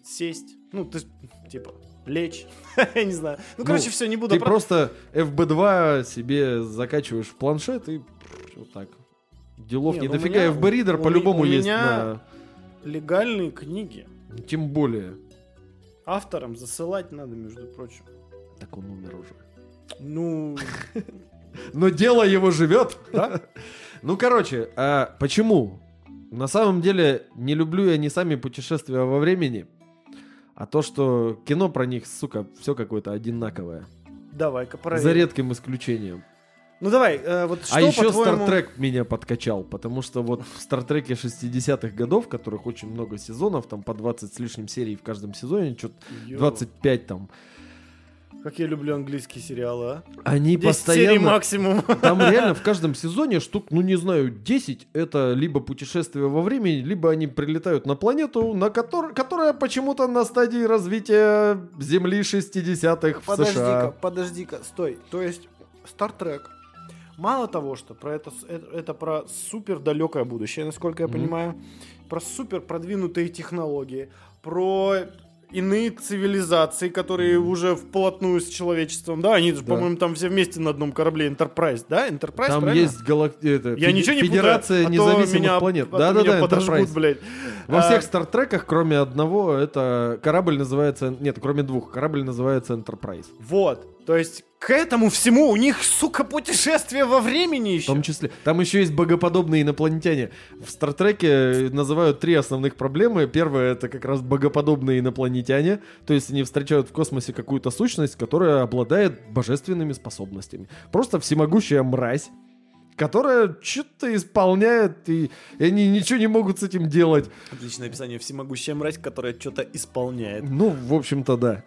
сесть. Ну, ты, типа, лечь. Я не знаю. Ну, короче, Ну, все, не буду. Ты про- просто FB2 себе закачиваешь в планшет и вот так. Делов Не, не ну у дофига. FB Reader у по-любому у есть меня- Легальные книги. на... Тем более. Авторам засылать надо, между прочим. Так он умер уже. Ну, Но дело его живет, да? Ну, короче, а почему? На самом деле, не люблю я не сами путешествия во времени, а то, что кино про них, сука, все какое-то одинаковое. давай-ка проверим. За редким исключением. Ну давай, э, вот что а еще Trek меня подкачал, потому что вот в Trek 60-х годов, которых очень много сезонов, там по 20 с лишним серий в каждом сезоне, что-то Йо, 25 там, Как я люблю английские сериалы, а? они 10 серий постоянно... максимум. Там реально в каждом сезоне штук, ну не знаю, 10 это либо путешествие во времени, либо они прилетают на планету, на котор... которая почему-то на стадии развития Земли 60-х в Подожди-ка, США. подожди-ка, стой. То есть Star Trek мало того, что про это, это, это про супер далекое будущее, насколько я Мгм. понимаю, про супер продвинутые технологии, про иные цивилизации, которые уже вплотную с человечеством, да, они же, Да. по-моему, там все вместе на одном корабле Enterprise, да, Enterprise, Там правильно? есть галак... это, Я феди- ничего не Федерация путаю, а независимых меня, планет. а Да-да-да, меня подожгут, Enterprise. блядь. Во А, всех стартреках, кроме одного, это корабль называется... Нет, кроме двух, корабль называется Enterprise. Вот, то есть к этому всему у них, сука, путешествие во времени В еще. том числе. Там еще есть богоподобные инопланетяне. В Стартреке называют три основных проблемы. Первое это как раз богоподобные инопланетяне. То есть они встречают в космосе какую-то сущность, которая обладает божественными способностями. Просто всемогущая мразь которая что-то исполняет, и, и они ничего не могут с этим делать. Отличное описание. Всемогущая мразь, которая что-то исполняет. Ну, в общем-то, да.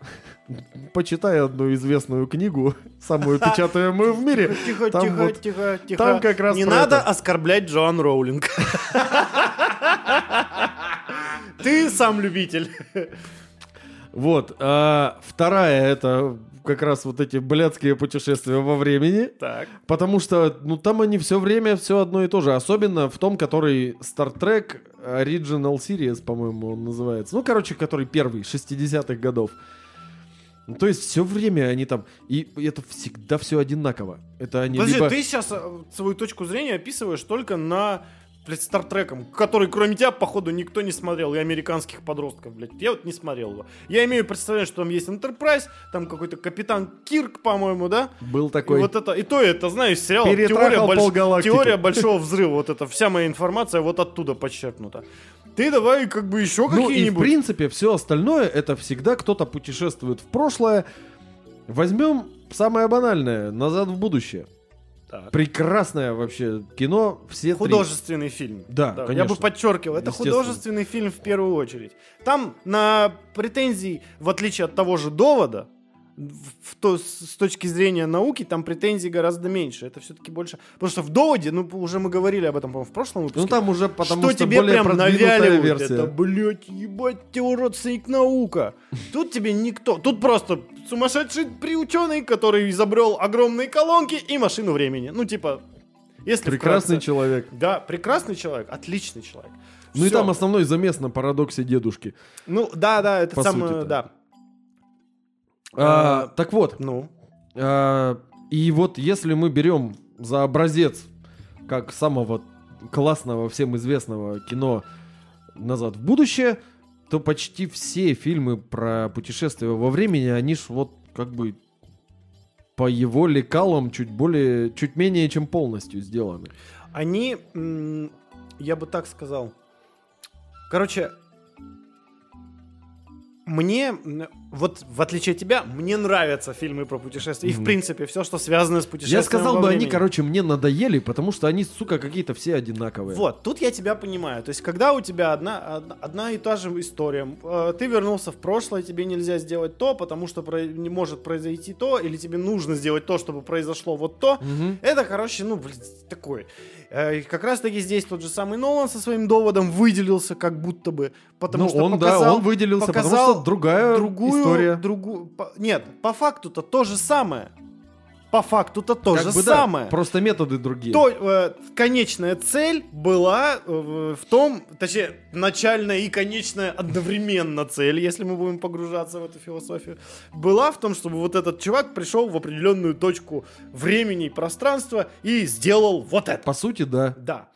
Почитай одну известную книгу, самую печатаемую в мире. Тихо, Там тихо, вот- тихо, тихо. там как раз Не надо это. оскорблять Джоан Роулинг. Ты сам любитель. Вот. а вторая это как раз вот эти блядские путешествия во времени. Так. Потому что, ну, там они все время все одно и то же. Особенно в том, который Star Trek Original Series, по-моему, он называется. Ну, короче, который первый, 60-х годов. Ну, то есть все время они там... И это всегда все одинаково. Это они Подожди, либо... ты сейчас свою точку зрения описываешь только на блядь, Стартреком, который кроме тебя, походу, никто не смотрел, и американских подростков, блядь. Я вот не смотрел его. Я имею представление, что там есть Enterprise, там какой-то капитан Кирк, по-моему, да? Был И такой... вот это, и то это, знаешь, сериал теория, больш- теория большого взрыва, вот это, вся моя информация вот оттуда подчеркнута. Ты давай как бы еще Ну и в какие-нибудь. принципе все остальное это всегда кто-то путешествует в прошлое. Возьмем самое банальное «Назад в будущее». Так. Прекрасное вообще кино. Все три. Художественный фильм. Да, я конечно. бы подчеркивал, это художественный фильм в первую очередь. Там на претензии, в отличие от того же довода, в, то, с, точки зрения науки, там претензий гораздо меньше. Это все-таки больше. Потому что в доводе, ну, уже мы говорили об этом, по-моему, в прошлом выпуске. Ну там уже потому что, что, тебе более прям навяливают, версия. это, блядь, ебать, ты родственник наука. Тут тебе никто, тут просто сумасшедший приученый, который изобрел огромные колонки и машину времени. Ну, типа, если Прекрасный вкратце. человек. Да, прекрасный человек, отличный человек. Ну и Всё. там основной замес на парадоксе дедушки. Ну, да, да, это По самое, да. А, А, так вот, Ну, а, и вот если мы берем за образец как самого классного всем известного кино «Назад в будущее», то почти все фильмы про путешествия во времени, они ж вот как бы по его лекалам чуть более, чуть менее, чем полностью сделаны. они, я бы так сказал. Короче, мне, вот в отличие от тебя, мне нравятся фильмы про путешествия. И, в принципе, все, что связано с путешествием Я сказал бы, они, времени. короче, мне надоели, потому что они, сука, какие-то все одинаковые. Вот, тут я тебя понимаю. То есть, когда у тебя одна, одна, и та же история, э, ты вернулся в прошлое, тебе нельзя сделать то, потому что не может произойти то, или тебе нужно сделать то, чтобы произошло вот то. Мгм. Это, короче, ну, блин, такой. Э, как раз-таки здесь тот же самый Нолан со своим доводом выделился, как будто бы, потому ну, что он, показал, да, он выделился, потому показал что другая другую, история. другую, по- нет, по факту-то то же самое. По факту-то то Как же бы да, самое. просто методы другие. То, э, конечная цель была э, в том, точнее, начальная и конечная одновременно цель, если мы будем погружаться в эту философию, была в том, чтобы вот этот чувак пришел в определенную точку времени и пространства и сделал вот это. По сути, да. Да.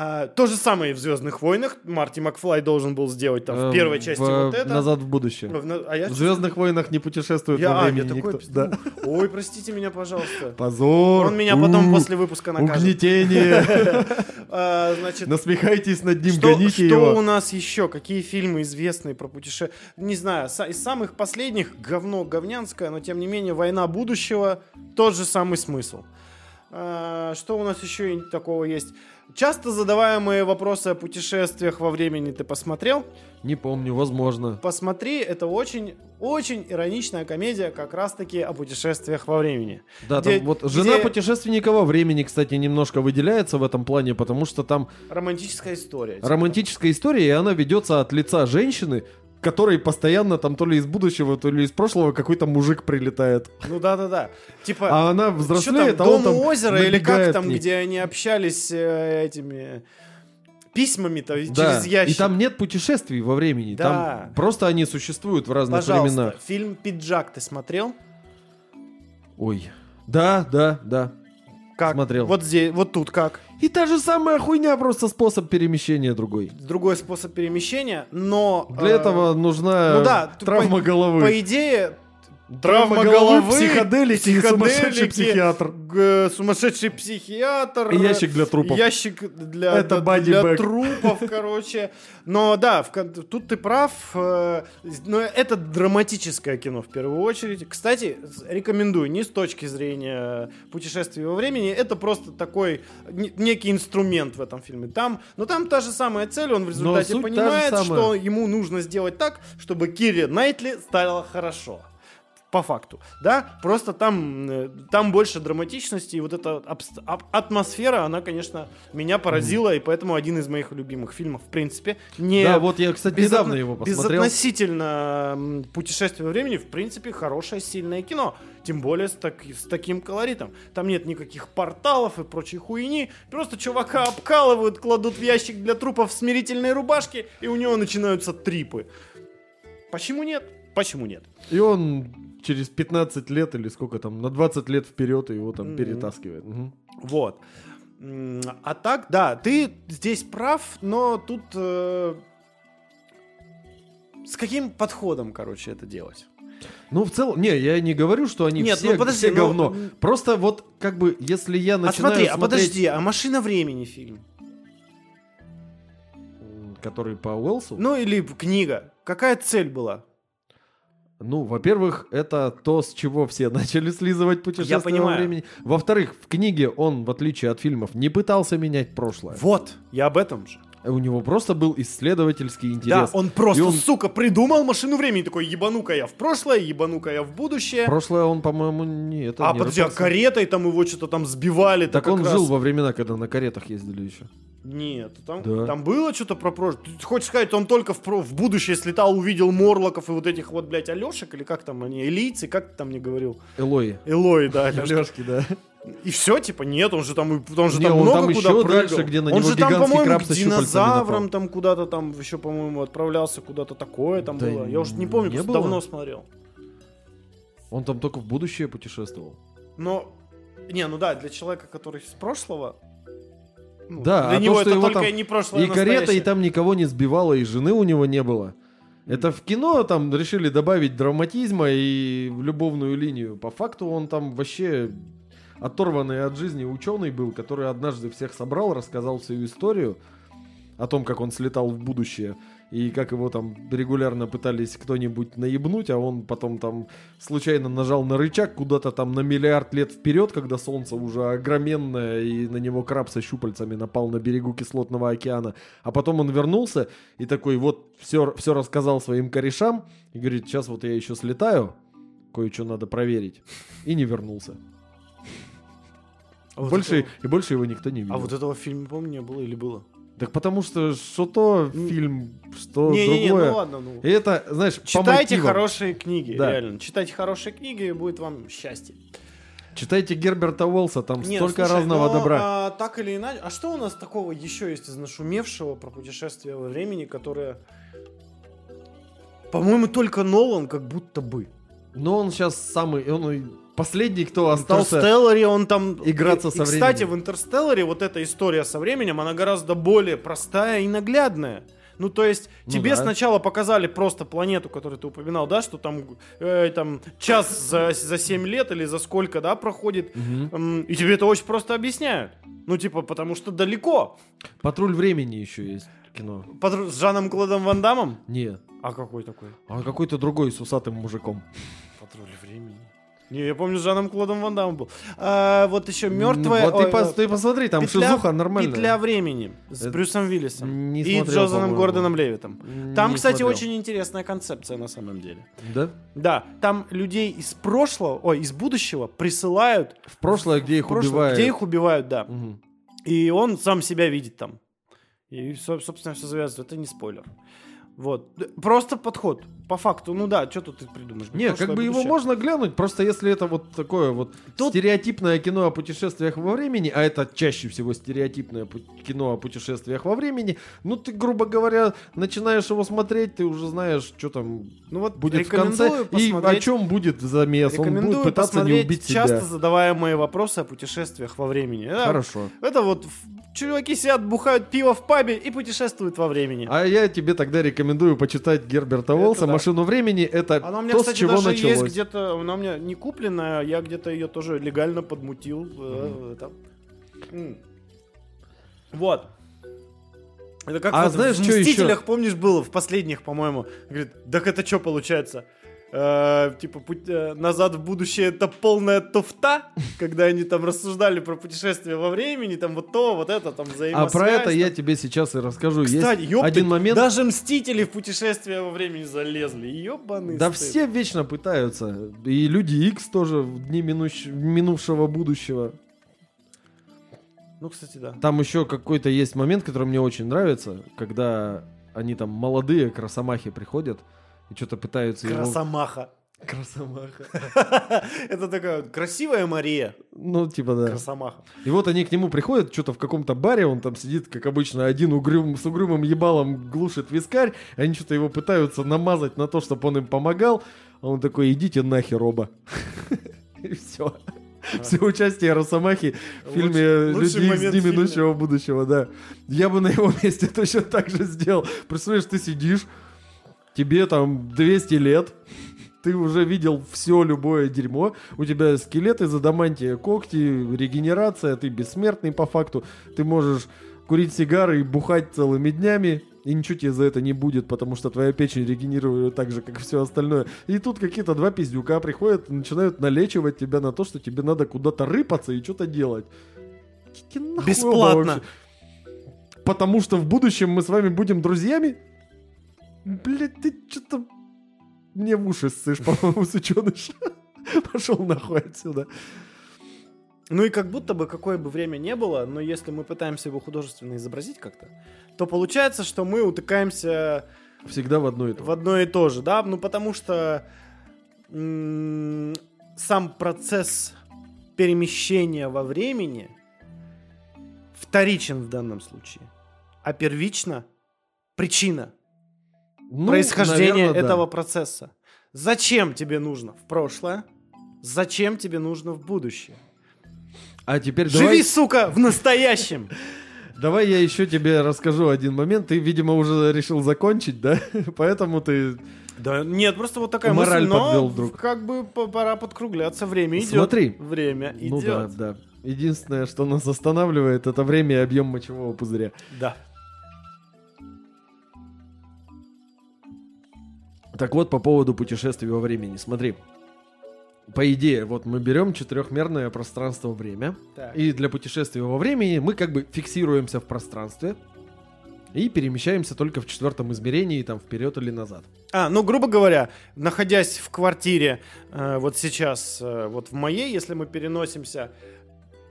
А, то же самое и в Звездных войнах. Марти Макфлай должен был сделать там в Э, первой части в- вот это. Назад в будущее. В, а я В Звездных войнах не путешествует я, во а, я времени такой, никто. Да. Ой, простите меня, пожалуйста. Позор. Он меня потом У, после выпуска накажет. Угнетение. А, значит, Насмехайтесь над ним, что, гоните что у его. нас еще? Какие фильмы известные про путешествия? Не знаю, из самых последних говно говнянское, но тем не менее «Война будущего» тот же самый смысл. А, что у нас еще такого есть? Часто задаваемые вопросы о путешествиях во времени ты посмотрел? Не помню, возможно. Посмотри, это очень, очень ироничная комедия как раз-таки о путешествиях во времени. Да, Где- там вот жена где- путешественника во времени, кстати, немножко выделяется в этом плане, потому что там Романтическая история. типа. романтическая история, и она ведется от лица женщины, которой постоянно там то ли из будущего, то ли из прошлого какой-то мужик прилетает. Ну да-да-да. Типа, А она Что там, взрослеет, а Дом он там у озера или как там, где они общались э, этими письмами-то Да, через ящик. и там нет путешествий во времени, Да. там просто они существуют в разных Пожалуйста, временах. фильм «Пиджак» ты смотрел? Ой. Да, да, да. Как? Смотрел. Вот здесь, вот тут как? И та же самая хуйня, просто способ перемещения другой. Другой способ перемещения, но... Для э, этого нужна ну да, травма по- головы. По идее, Травма головы, психоделики и сумасшедший психоделики, психиатр. г- сумасшедший психиатр. И ящик для трупов. Ящик для, Это для- для трупов, короче. Но да, в тут ты прав. э, Но это драматическое кино в первую очередь. Кстати, рекомендую не с точки зрения путешествия во времени. Это просто такой не- некий инструмент в этом фильме. Там, но там та же самая цель. Он в результате понимает, что ему нужно сделать так, чтобы Кире Найтли стало хорошо. По факту, да, просто там, э, там больше драматичности, и вот эта атмосфера, она, конечно, меня поразила, и поэтому один из моих любимых фильмов, в принципе, не... Да, вот я, кстати, недавно безотно- его посмотрел. Безотносительно м, путешествия во времени, в принципе, хорошее, сильное кино. Тем более с, так- с таким колоритом. Там нет никаких порталов и прочей хуйни. Просто чувака обкалывают, кладут в ящик для трупов в смирительной рубашке, и у него начинаются трипы. Почему нет? Почему нет? И он через 15 лет или сколько там, на 20 лет вперед его там Мгм. перетаскивает. Мгм. Вот. А так, да, ты здесь прав, но тут э, с каким подходом, короче, это делать? Ну, в целом, не, я не говорю, что они Нет, все, ну подожди, все ну, говно. м. Просто вот, как бы, если я а начинаю смотри, а смотреть... подожди, а машина времени фильм? Который по Уэлсу? Ну или книга. Какая цель была? Ну, во-первых, это то, с чего все начали слизывать путешествия Я понимаю. во времени. Во-вторых, в книге он, в отличие от фильмов, не пытался менять прошлое. Вот, я об этом же. У него просто был исследовательский интерес. Да, он просто, И он- сука, придумал машину времени. Такой, ебану-ка я в прошлое, ебану-ка я в будущее. Прошлое он, по-моему, не это а не подожди, а каретой там его что-то там сбивали. Так он раз- жил во времена, когда на каретах ездили еще. Нет, там, Да. там было что-то про прошлое. Ты хочешь сказать, он только в, в будущее слетал, увидел Морлоков и вот этих вот, блядь, Алешек, или как там они, элийцы, как ты там мне говорил? Элои. Элой, да, Алёшка. Лешки, да. И все, типа, нет, он же там, он же Не, там он много там куда еще прыгал. дальше, где на он же там, по-моему, к динозаврам там куда-то там еще, по-моему, отправлялся куда-то такое там Да было. Я уж не помню, не было. давно смотрел. Он там только в будущее путешествовал. Но, не, ну да, для человека, который с прошлого, ну, Да, для а него то, что это его только там не прошлое, И а карета, и там никого не сбивала, и жены у него не было. Это в кино там решили добавить драматизма и любовную линию. По факту он там вообще оторванный от жизни ученый был, который однажды всех собрал, рассказал свою историю о том, как он слетал в будущее, и как его там регулярно пытались кто-нибудь наебнуть, а он потом там случайно нажал на рычаг куда-то там на миллиард лет вперед, когда солнце уже огроменное, и на него краб со щупальцами напал на берегу кислотного океана. А потом он вернулся и такой вот все, все рассказал своим корешам, и говорит, сейчас вот я еще слетаю, кое-что надо проверить. И не вернулся. А вот больше, этого- и больше его никто не видел. А вот этого фильма, помню, не было или было? Так потому что что то фильм, что Не-не-не, другое. ну ладно, ну. И это, знаешь, по Читайте мотивам. хорошие книги, Да. реально. Читайте хорошие книги, и будет вам счастье. Читайте Герберта Уолса, там Не, столько слушай, разного но, добра. а, так или иначе, а что у нас такого еще есть из нашумевшего про путешествие во времени, которое, по-моему, только Нолан как будто бы. Но он сейчас самый, он последний, кто В остался. Интерстелларе он там... играться и, со и, Кстати, временем. в Интерстелларе вот эта история со временем, она гораздо более простая и наглядная. Ну, то есть, Ну тебе да. сначала показали просто планету, которую ты упоминал, да, что там, э, там час за, за 7 лет или за сколько, да, проходит, Мгм. М, и тебе это очень просто объясняют. Ну, типа, потому что далеко. Патруль времени еще есть кино. Под- с Жаном Клодом Ван Дамом? Нет. А какой такой? А какой-то другой с усатым мужиком. Патруль времени. Не, я помню, с Жаном Клодом Ван Дамом был. А, вот еще мертвая... Вот ты, пос- э, ты посмотри, там петля, шизуха нормальная. Петля времени с Это- Брюсом Виллисом. Не и смотрел, Джозаном. Гордоном Левитом. Там, Не кстати, смотрел. очень интересная концепция на самом деле. Да? Да, там людей из прошлого, ой, из будущего присылают В прошлое, где их в прошлое, убивают. Где их убивают, да. Мгм. И он сам себя видит там. И, со- собственно, все завязывается. Это не спойлер. Вот. Просто подход. По факту. Ну да, что тут ты придумаешь? Не, Прошлое, как бы его можно глянуть, просто если это вот такое вот Тут- стереотипное кино о путешествиях во времени, а это чаще всего стереотипное кино о путешествиях во времени, ну ты, грубо говоря, начинаешь его смотреть, ты уже знаешь, что там Ну вот будет в конце и о чем будет замес. Он будет пытаться не убить часто себя. задаваемые вопросы о путешествиях во времени. Да, Хорошо. Это вот чуваки сидят, бухают пиво в пабе и путешествуют во времени. А я тебе тогда рекомендую почитать Герберта Это да. «Машину времени». Это Она у меня, то, кстати, с чего даже началось. есть где-то, она у меня не купленная, я где-то ее тоже легально подмутил. там. М. Вот. Это как А вот знаешь, в что еще? «Мстителях», помнишь, было в последних, по-моему. Говорит, так это что получается? Э, типа, путь, э, назад в будущее это полная туфта, когда они там рассуждали про путешествие во времени, там вот то, вот это, там А взаимосвязь. про это я там. тебе сейчас и расскажу. Кстати, есть ёпты, один момент. даже Мстители в путешествие во времени залезли. Ёбаный Да стыд. все вечно пытаются. И Люди Икс тоже в дни минущ- минувшего будущего. Ну, кстати, да. Там еще какой-то есть момент, который мне очень нравится, когда они там молодые к Росомахе приходят и что-то пытаются его... Красомаха. Красомаха. Это такая красивая Мария. Ну, типа, да. Красомаха. И вот они к нему приходят, что-то в каком-то баре, он там сидит, как обычно, один угрюм, с угрюмым ебалом глушит вискарь, они что-то его пытаются намазать на то, чтобы он им помогал, а он такой, идите нахер оба. И все. Все участие Росомахи в фильме Лучший- лучший «Люди из момент дни в фильме. минувшего будущего», да. Я бы на его месте точно так же сделал. Представляешь, ты сидишь, тебе там 200 лет, ты уже видел все любое дерьмо, у тебя скелет из адамантия, когти, регенерация, ты бессмертный по факту, ты можешь курить сигары и бухать целыми днями, и ничего тебе за это не будет, потому что твоя печень регенерирует так же, как и все остальное. И тут какие-то два пиздюка приходят и начинают налечивать тебя на то, что тебе надо куда-то рыпаться и что-то делать. Бесплатно. Потому что в будущем мы с вами будем друзьями? Блять, ты что-то мне в уши ссышь, по-моему, сученыш. Пошел нахуй отсюда. Ну и как будто бы какое бы время не было, но если мы пытаемся его художественно изобразить как-то, то получается, что мы утыкаемся Всегда в одно и то. в одно и то же, да? Ну потому что м, сам процесс перемещения во времени вторичен в данном случае, а первично причина Ну, происхождения наверно, да. этого процесса. Зачем тебе нужно в прошлое? Зачем тебе нужно в будущее? А теперь Живи, давай, сука, в настоящем. давай я еще тебе расскажу один момент. Ты, видимо, уже решил закончить, да? Поэтому ты... Да нет, просто вот такая Мораль мысль, но подвел вдруг. как бы пора подкругляться. Время идет. Смотри. Время идет. Ну да, да. Единственное, что нас останавливает, это время и объем мочевого пузыря. Да. Так вот, по поводу путешествий во времени. Смотри. По идее, вот мы берем четырехмерное пространство-время. И для путешествия во времени мы как бы фиксируемся в пространстве и перемещаемся только в четвертом измерении, там, вперед или назад. А, ну, грубо говоря, находясь в квартире, э, вот сейчас, э, вот в моей, если мы переносимся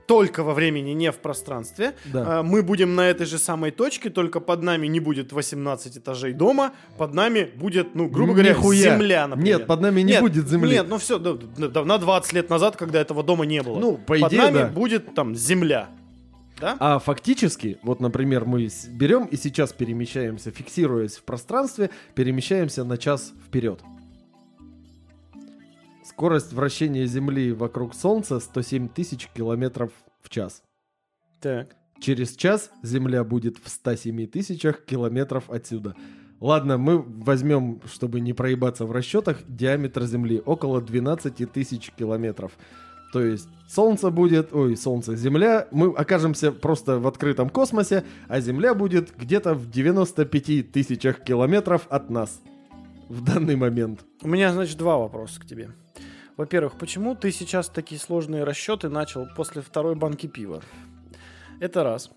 только во времени, не в пространстве. Да. А, Мы будем на этой же самой точке, только под нами не будет 18 этажей дома, под нами будет, ну, грубо говоря, Нихуя. земля, например. Нет, под нами не Нет, будет земли. Нет, ну все, на 20 лет назад, когда этого дома не было. Ну, по под идее, нами да. будет там земля. Да? А фактически, вот, например, мы берем и сейчас перемещаемся, фиксируясь в пространстве, перемещаемся на час вперед. Скорость вращения Земли вокруг Солнца 107 тысяч километров в час. Так. Через час Земля будет в 107 тысячах километров отсюда. Ладно, мы возьмем, чтобы не проебаться в расчетах, диаметр Земли около 12 тысяч километров. То есть Солнце будет, ой, Солнце, Земля, мы окажемся просто в открытом космосе, а Земля будет где-то в 95 тысячах километров от нас в данный момент. У меня, значит, два вопроса к тебе. Во-первых, почему ты сейчас такие сложные расчеты начал после второй банки пива? Это раз.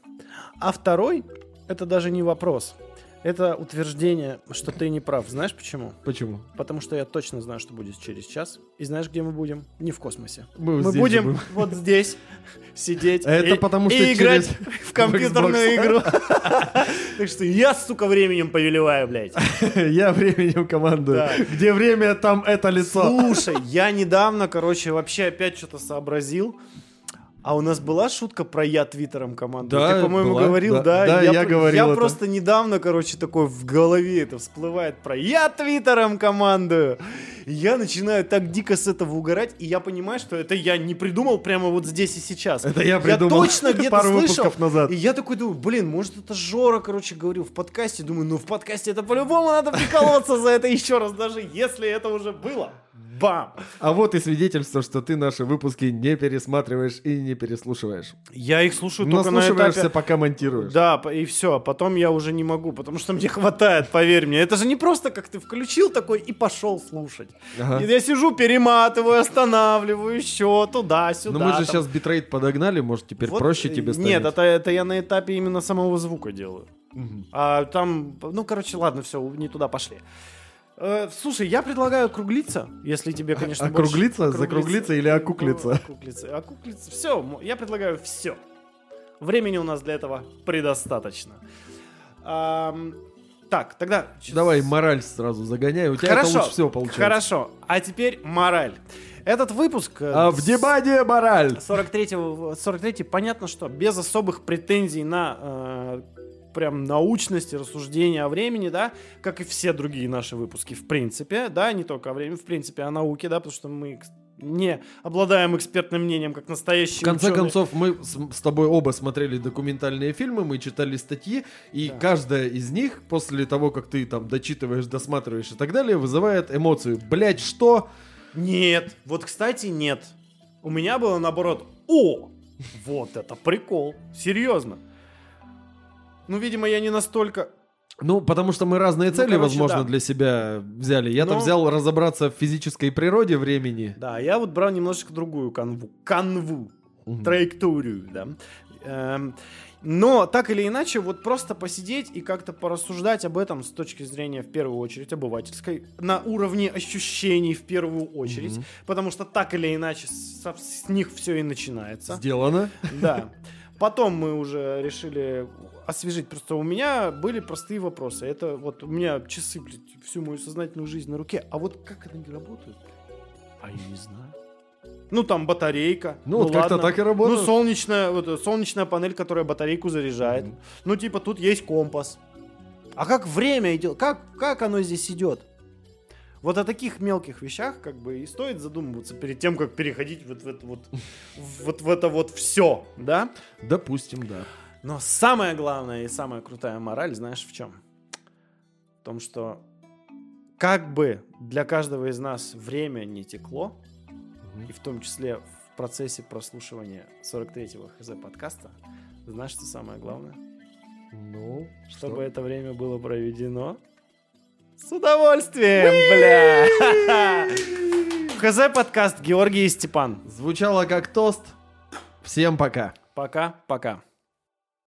А второй, это даже не вопрос. Это утверждение, что ты не прав. Знаешь почему? Почему? Потому что я точно знаю, что будет через час. И знаешь, где мы будем? Не в космосе. Мы, Мы будем будем. вот здесь сидеть Это и, потому что и играть в компьютерную Xbox. игру. Так что я, сука, временем повелеваю, блядь. Я временем командую. Где время, там это лицо. Слушай, я недавно, короче, вообще опять что-то сообразил. А у нас была шутка про я твиттером команду? Да, Ты, по-моему, была, говорил, да. да? Да, я про- говорил Я это. просто недавно, короче, такой в голове это всплывает про я твиттером командую. И я начинаю так дико с этого угорать, и я понимаю, что это я не придумал прямо вот здесь и сейчас. Это я придумал точно где-то пару слышал. выпусков назад. И я такой думаю, блин, может это Жора, короче, говорил в подкасте. Думаю, ну в подкасте это по-любому надо приколоться за это еще раз, даже если это уже было. Бам! А вот и свидетельство, что ты наши выпуски не пересматриваешь и не переслушиваешь. Я их слушаю только на этапе... пока монтируешь. Да, и все, потом я уже не могу, потому что мне хватает, поверь мне. Это же не просто как ты включил такой и пошел слушать. Ага. И я сижу, перематываю, останавливаю, еще туда-сюда. Но мы же там. сейчас битрейт подогнали, может теперь Вот, проще э, тебе станет. Нет, это, это я на этапе именно самого звука делаю. Мгм. А там, ну, короче, ладно, все, не туда пошли. Э, слушай, я предлагаю округлиться, если тебе, конечно, больше- Округлиться? Закруглиться или окуклиться? Ну, окуклиться. Окуклиться. Все, я предлагаю все. Времени у нас для этого предостаточно. Ам, так, тогда... Давай мораль сразу загоняй, у тебя Хорошо, это лучше всего получается. хорошо. А теперь мораль. Этот выпуск... э, А в дебаде мораль! 43-го, 43 понятно, что без особых претензий на э, прям научность и рассуждения о времени, да, как и все другие наши выпуски, в принципе, да, не только о времени, в принципе, о науке, да, потому что мы не обладаем экспертным мнением, как настоящие В конце ученые. концов, мы с, с тобой оба смотрели документальные фильмы, мы читали статьи, и Да. каждая из них, после того, как ты там дочитываешь, досматриваешь и так далее, вызывает эмоцию. Блять, что? Нет, вот, кстати, нет. У меня было наоборот, о, вот это прикол, серьезно. Ну, видимо, я не настолько... Ну, потому что мы разные Ну, цели, короче, возможно, да. для себя взяли. Я-то Но- взял разобраться в физической природе времени. Да, я вот брал немножечко другую канву. Канву. Мгм. траекторию, да. Эм, но так или иначе, вот просто посидеть и как-то порассуждать об этом с точки зрения, в первую очередь, обывательской, на уровне ощущений в первую очередь, Мгм. потому что так или иначе со- с них все и начинается. Сделано. Да. Потом мы уже решили освежить. Просто у меня были простые вопросы. Это вот у меня часы, блядь, всю мою сознательную жизнь на руке. А вот как они работают? А я не знаю. Ну, там батарейка. Ну, вот как-то так и работает. Ну, солнечная, вот, солнечная панель, которая батарейку заряжает. Мгм. Ну, типа, тут есть компас. А как время идет? Как, как оно здесь идет? Вот о таких мелких вещах как бы и стоит задумываться перед тем, как переходить вот в это вот, вот в это вот все, да? Допустим, да. Но самое главное и самая крутая мораль, знаешь, в чем? В том, что как бы для каждого из нас время не текло, Мгм. и в том числе в процессе прослушивания 43-го ХЗ подкаста, знаешь, что самое главное? Ну, Чтобы что? это время было проведено с удовольствием, бля! ХЗ подкаст Георгий и Степан. Звучало как тост. Всем пока. Пока-пока.